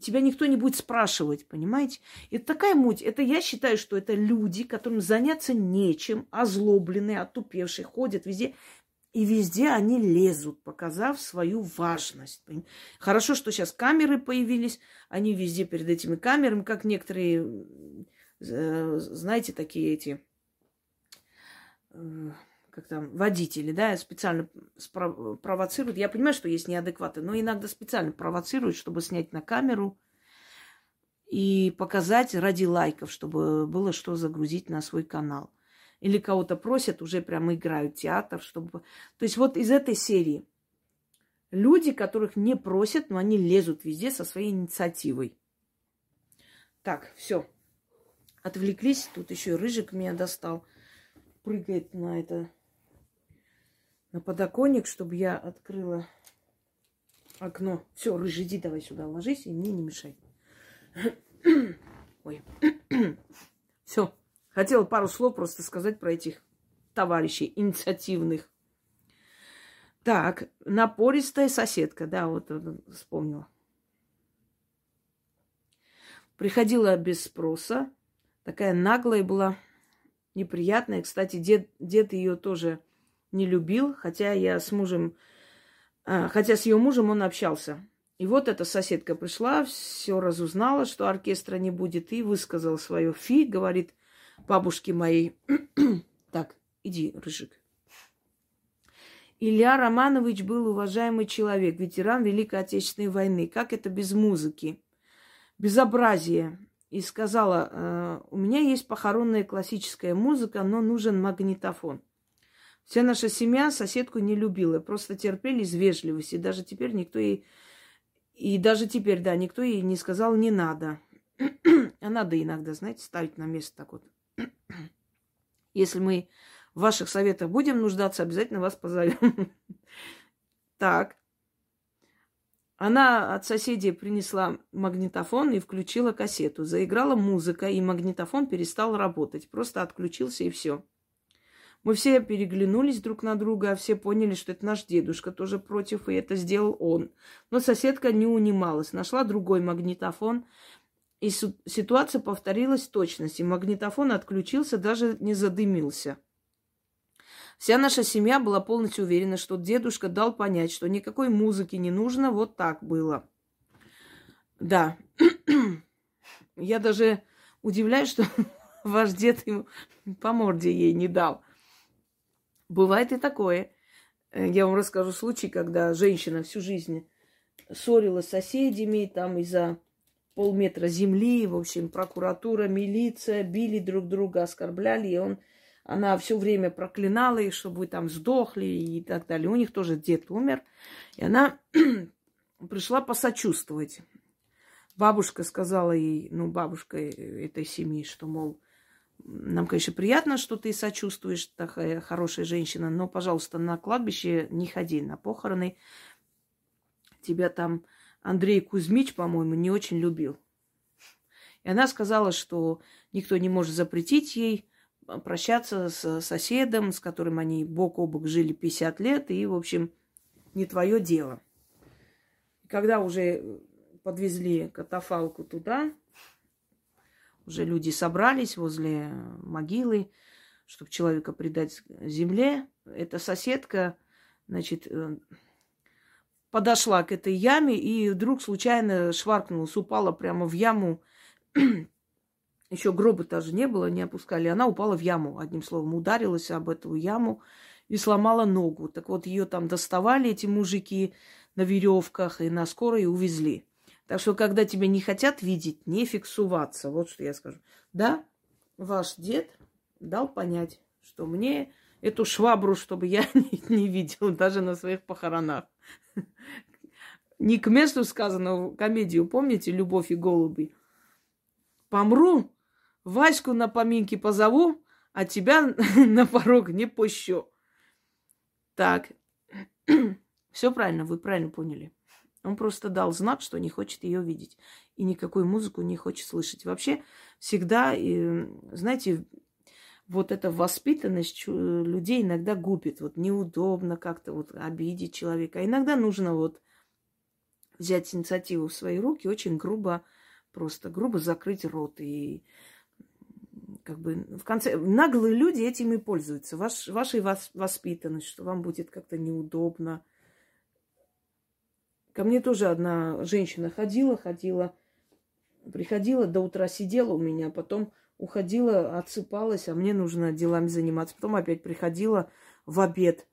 тебя никто не будет спрашивать, понимаете? Это такая муть. Это я считаю, что это люди, которым заняться нечем, озлобленные, отупевшие, ходят везде. И везде они лезут, показав свою важность. Хорошо, что сейчас камеры появились, они везде перед этими камерами, как некоторые, знаете, такие эти, э, как там, водители, да, специально провоцируют. Я понимаю, что есть неадекваты, но иногда специально провоцируют, чтобы снять на камеру и показать ради лайков, чтобы было что загрузить на свой канал или кого-то просят, уже прямо играют театр, чтобы... То есть вот из этой серии люди, которых не просят, но они лезут везде со своей инициативой. Так, все. Отвлеклись. Тут еще и рыжик меня достал. Прыгает на это, на подоконник, чтобы я открыла окно. Все, рыжий, иди давай сюда ложись и мне не мешай. Ой. Все. Хотела пару слов просто сказать про этих товарищей инициативных. Так, напористая соседка, да, вот вспомнила. Приходила без спроса, такая наглая была, неприятная. Кстати, дед, дед ее тоже не любил, хотя я с мужем, а, хотя с ее мужем он общался. И вот эта соседка пришла, все разузнала, что оркестра не будет, и высказала свое фи, говорит, бабушки моей. так, иди, Рыжик. Илья Романович был уважаемый человек, ветеран Великой Отечественной войны. Как это без музыки? Безобразие. И сказала, «Э, у меня есть похоронная классическая музыка, но нужен магнитофон. Вся наша семья соседку не любила, просто терпели из вежливости. Даже теперь никто ей... И даже теперь, да, никто ей не сказал «не надо». а надо иногда, знаете, ставить на место так вот. Если мы в ваших советах будем нуждаться, обязательно вас позовем. Так. Она от соседей принесла магнитофон и включила кассету. Заиграла музыка, и магнитофон перестал работать. Просто отключился и все. Мы все переглянулись друг на друга, а все поняли, что это наш дедушка тоже против, и это сделал он. Но соседка не унималась, нашла другой магнитофон, и ситуация повторилась в точности. Магнитофон отключился, даже не задымился. Вся наша семья была полностью уверена, что дедушка дал понять, что никакой музыки не нужно, вот так было. Да. Я даже удивляюсь, что ваш дед ему по морде ей не дал. Бывает и такое. Э, я вам расскажу случай, когда женщина всю жизнь ссорилась с соседями, там из-за полметра земли, в общем, прокуратура, милиция били друг друга, оскорбляли, и он, она все время проклинала их, чтобы вы там сдохли и так далее. У них тоже дед умер, и она пришла посочувствовать. Бабушка сказала ей, ну, бабушка этой семьи, что, мол, нам, конечно, приятно, что ты сочувствуешь, такая хорошая женщина, но, пожалуйста, на кладбище не ходи, на похороны. Тебя там Андрей Кузьмич, по-моему, не очень любил. И она сказала, что никто не может запретить ей прощаться с соседом, с которым они бок о бок жили 50 лет, и, в общем, не твое дело. Когда уже подвезли катафалку туда, уже люди собрались возле могилы, чтобы человека предать земле. Эта соседка, значит, э, подошла к этой яме и вдруг случайно шваркнулась, упала прямо в яму. Еще гроба даже не было, не опускали. Она упала в яму, одним словом, ударилась об эту яму и сломала ногу. Так вот, ее там доставали, эти мужики, на веревках и на скорой увезли. Так что, когда тебя не хотят видеть, не фиксуваться. Вот что я скажу. Да, ваш дед дал понять, что мне эту швабру, чтобы я не, не видел даже на своих похоронах. Не к месту сказано комедию, помните, «Любовь и голуби»? Помру, Ваську на поминки позову, а тебя на порог не пущу. Так, все правильно, вы правильно поняли. Он просто дал знак, что не хочет ее видеть. И никакую музыку не хочет слышать. Вообще всегда, знаете, вот эта воспитанность людей иногда губит. Вот неудобно как-то вот обидеть человека. А иногда нужно вот взять инициативу в свои руки, очень грубо, просто грубо закрыть рот. И как бы в конце... Наглые люди этим и пользуются. Ваш, вашей воспитанностью, что вам будет как-то неудобно. Ко мне тоже одна женщина ходила, ходила, приходила, до утра сидела у меня, потом уходила, отсыпалась, а мне нужно делами заниматься. Потом опять приходила в обед,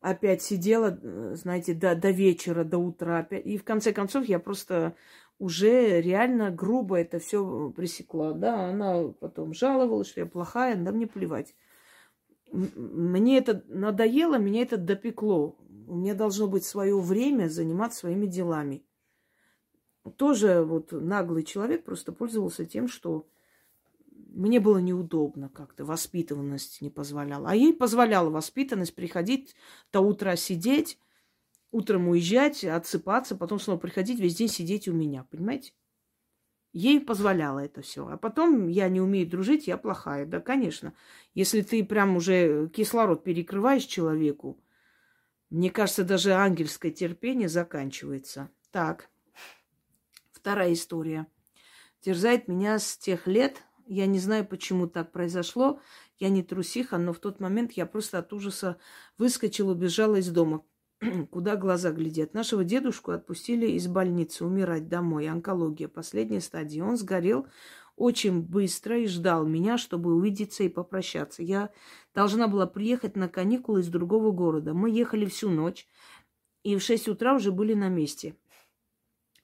опять сидела, знаете, до, до вечера, до утра. Опять. И в конце концов я просто уже реально грубо это все пресекла. Да, она потом жаловалась, что я плохая, да мне плевать. Мне это надоело, меня это допекло. У меня должно быть свое время заниматься своими делами. Тоже вот наглый человек просто пользовался тем, что мне было неудобно как-то, воспитанность не позволяла. А ей позволяла воспитанность приходить до утра сидеть, утром уезжать, отсыпаться, потом снова приходить, весь день сидеть у меня, понимаете? Ей позволяло это все. А потом я не умею дружить, я плохая. Да, конечно. Если ты прям уже кислород перекрываешь человеку, мне кажется, даже ангельское терпение заканчивается. Так, вторая история. Терзает меня с тех лет, я не знаю, почему так произошло. Я не трусиха, но в тот момент я просто от ужаса выскочила, убежала из дома. Куда глаза глядят? Нашего дедушку отпустили из больницы умирать домой. Онкология, последняя стадия. Он сгорел очень быстро и ждал меня, чтобы увидеться и попрощаться. Я должна была приехать на каникулы из другого города. Мы ехали всю ночь и в 6 утра уже были на месте.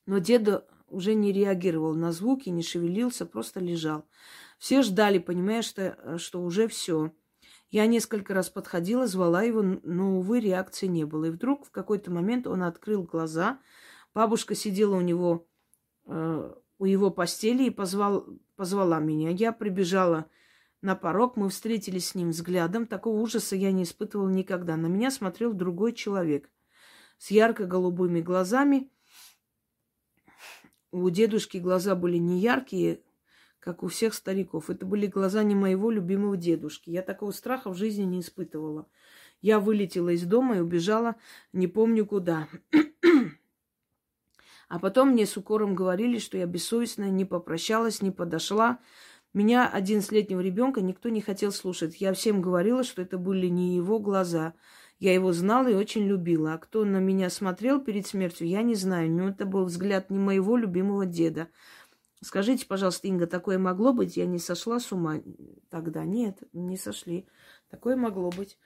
Но деда уже не реагировал на звуки, не шевелился, просто лежал. Все ждали, понимая, что, что уже все. Я несколько раз подходила, звала его, но, увы, реакции не было. И вдруг в какой-то момент он открыл глаза. Бабушка сидела у него, э, у его постели и позвал, позвала меня. Я прибежала на порог, мы встретились с ним взглядом. Такого ужаса я не испытывала никогда. На меня смотрел другой человек с ярко-голубыми глазами – у дедушки глаза были не яркие, как у всех стариков. Это были глаза не моего любимого дедушки. Я такого страха в жизни не испытывала. Я вылетела из дома и убежала не помню куда. А потом мне с укором говорили, что я бессовестная, не попрощалась, не подошла. Меня, одиннадцатилетнего ребенка, никто не хотел слушать. Я всем говорила, что это были не его глаза. Я его знала и очень любила. А кто на меня смотрел перед смертью, я не знаю. Но это был взгляд не моего любимого деда. Скажите, пожалуйста, Инга, такое могло быть? Я не сошла с ума тогда? Нет, не сошли. Такое могло быть.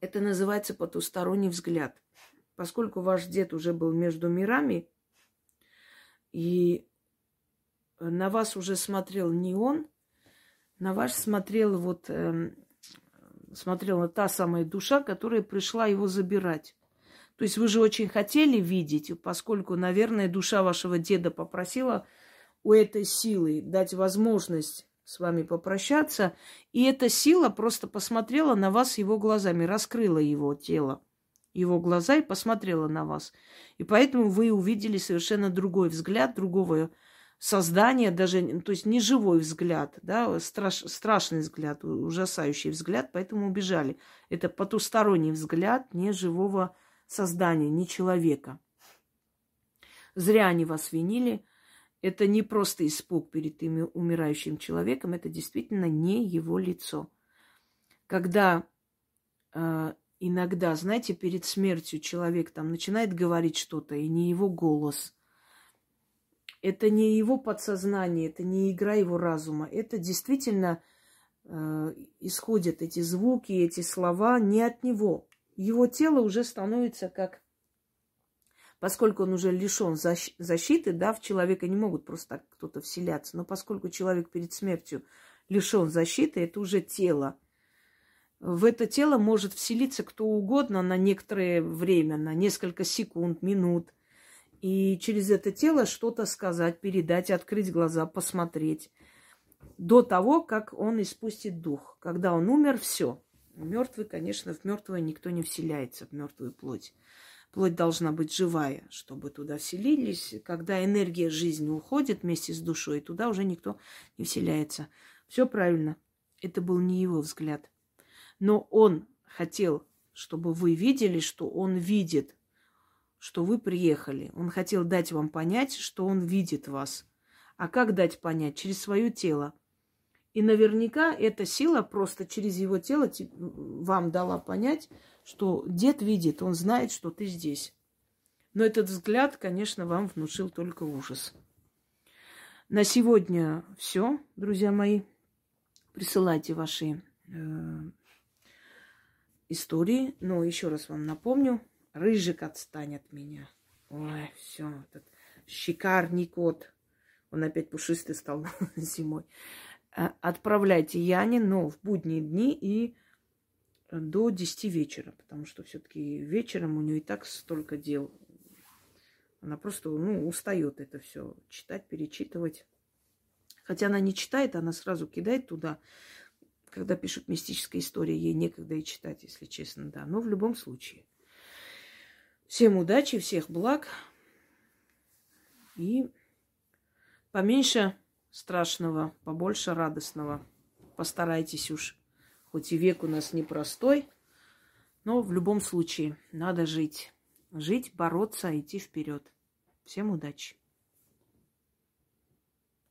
Это называется потусторонний взгляд. Поскольку ваш дед уже был между мирами, и на вас уже смотрел не он, на вас смотрел вот э, смотрела та самая душа, которая пришла его забирать. То есть вы же очень хотели видеть, поскольку, наверное, душа вашего деда попросила у этой силы дать возможность с вами попрощаться, и эта сила просто посмотрела на вас его глазами, раскрыла его тело, его глаза и посмотрела на вас. И поэтому вы увидели совершенно другой взгляд, другого создания, даже, то есть не живой взгляд, да, страш, страшный взгляд, ужасающий взгляд, поэтому убежали. Это потусторонний взгляд не живого создания, не человека. Зря они вас винили. Это не просто испуг перед умирающим человеком, это действительно не его лицо. Когда э, иногда, знаете, перед смертью человек там начинает говорить что-то, и не его голос – это не его подсознание, это не игра его разума. Это действительно э, исходят эти звуки, эти слова не от него. Его тело уже становится как, поскольку он уже лишен защиты, да, в человека не могут просто так кто-то вселяться, но поскольку человек перед смертью лишен защиты, это уже тело. В это тело может вселиться кто угодно на некоторое время, на несколько секунд, минут – и через это тело что-то сказать, передать, открыть глаза, посмотреть. До того, как он испустит дух. Когда он умер, все. Мертвый, конечно, в мертвое никто не вселяется, в мертвую плоть. Плоть должна быть живая, чтобы туда вселились. Когда энергия жизни уходит вместе с душой, туда уже никто не вселяется. Все правильно. Это был не его взгляд. Но он хотел, чтобы вы видели, что он видит что вы приехали. Он хотел дать вам понять, что он видит вас. А как дать понять? Через свое тело. И наверняка эта сила просто через его тело вам дала понять, что дед видит, он знает, что ты здесь. Но этот взгляд, конечно, вам внушил только ужас. На сегодня все, друзья мои. Присылайте ваши э, истории. Но еще раз вам напомню, Рыжик отстань от меня. Ой, все, этот шикарный кот. Он опять пушистый стал зимой. Э, отправляйте Яне, но в будние дни и до 10 вечера, потому что все-таки вечером у нее и так столько дел. Она просто ну, устает это все читать, перечитывать. Хотя она не читает, она сразу кидает туда. Когда пишут мистические истории, ей некогда и читать, если честно, да. Но в любом случае. Всем удачи, всех благ. И поменьше страшного, побольше радостного. Постарайтесь уж. Хоть и век у нас непростой, но в любом случае надо жить. Жить, бороться, идти вперед. Всем удачи.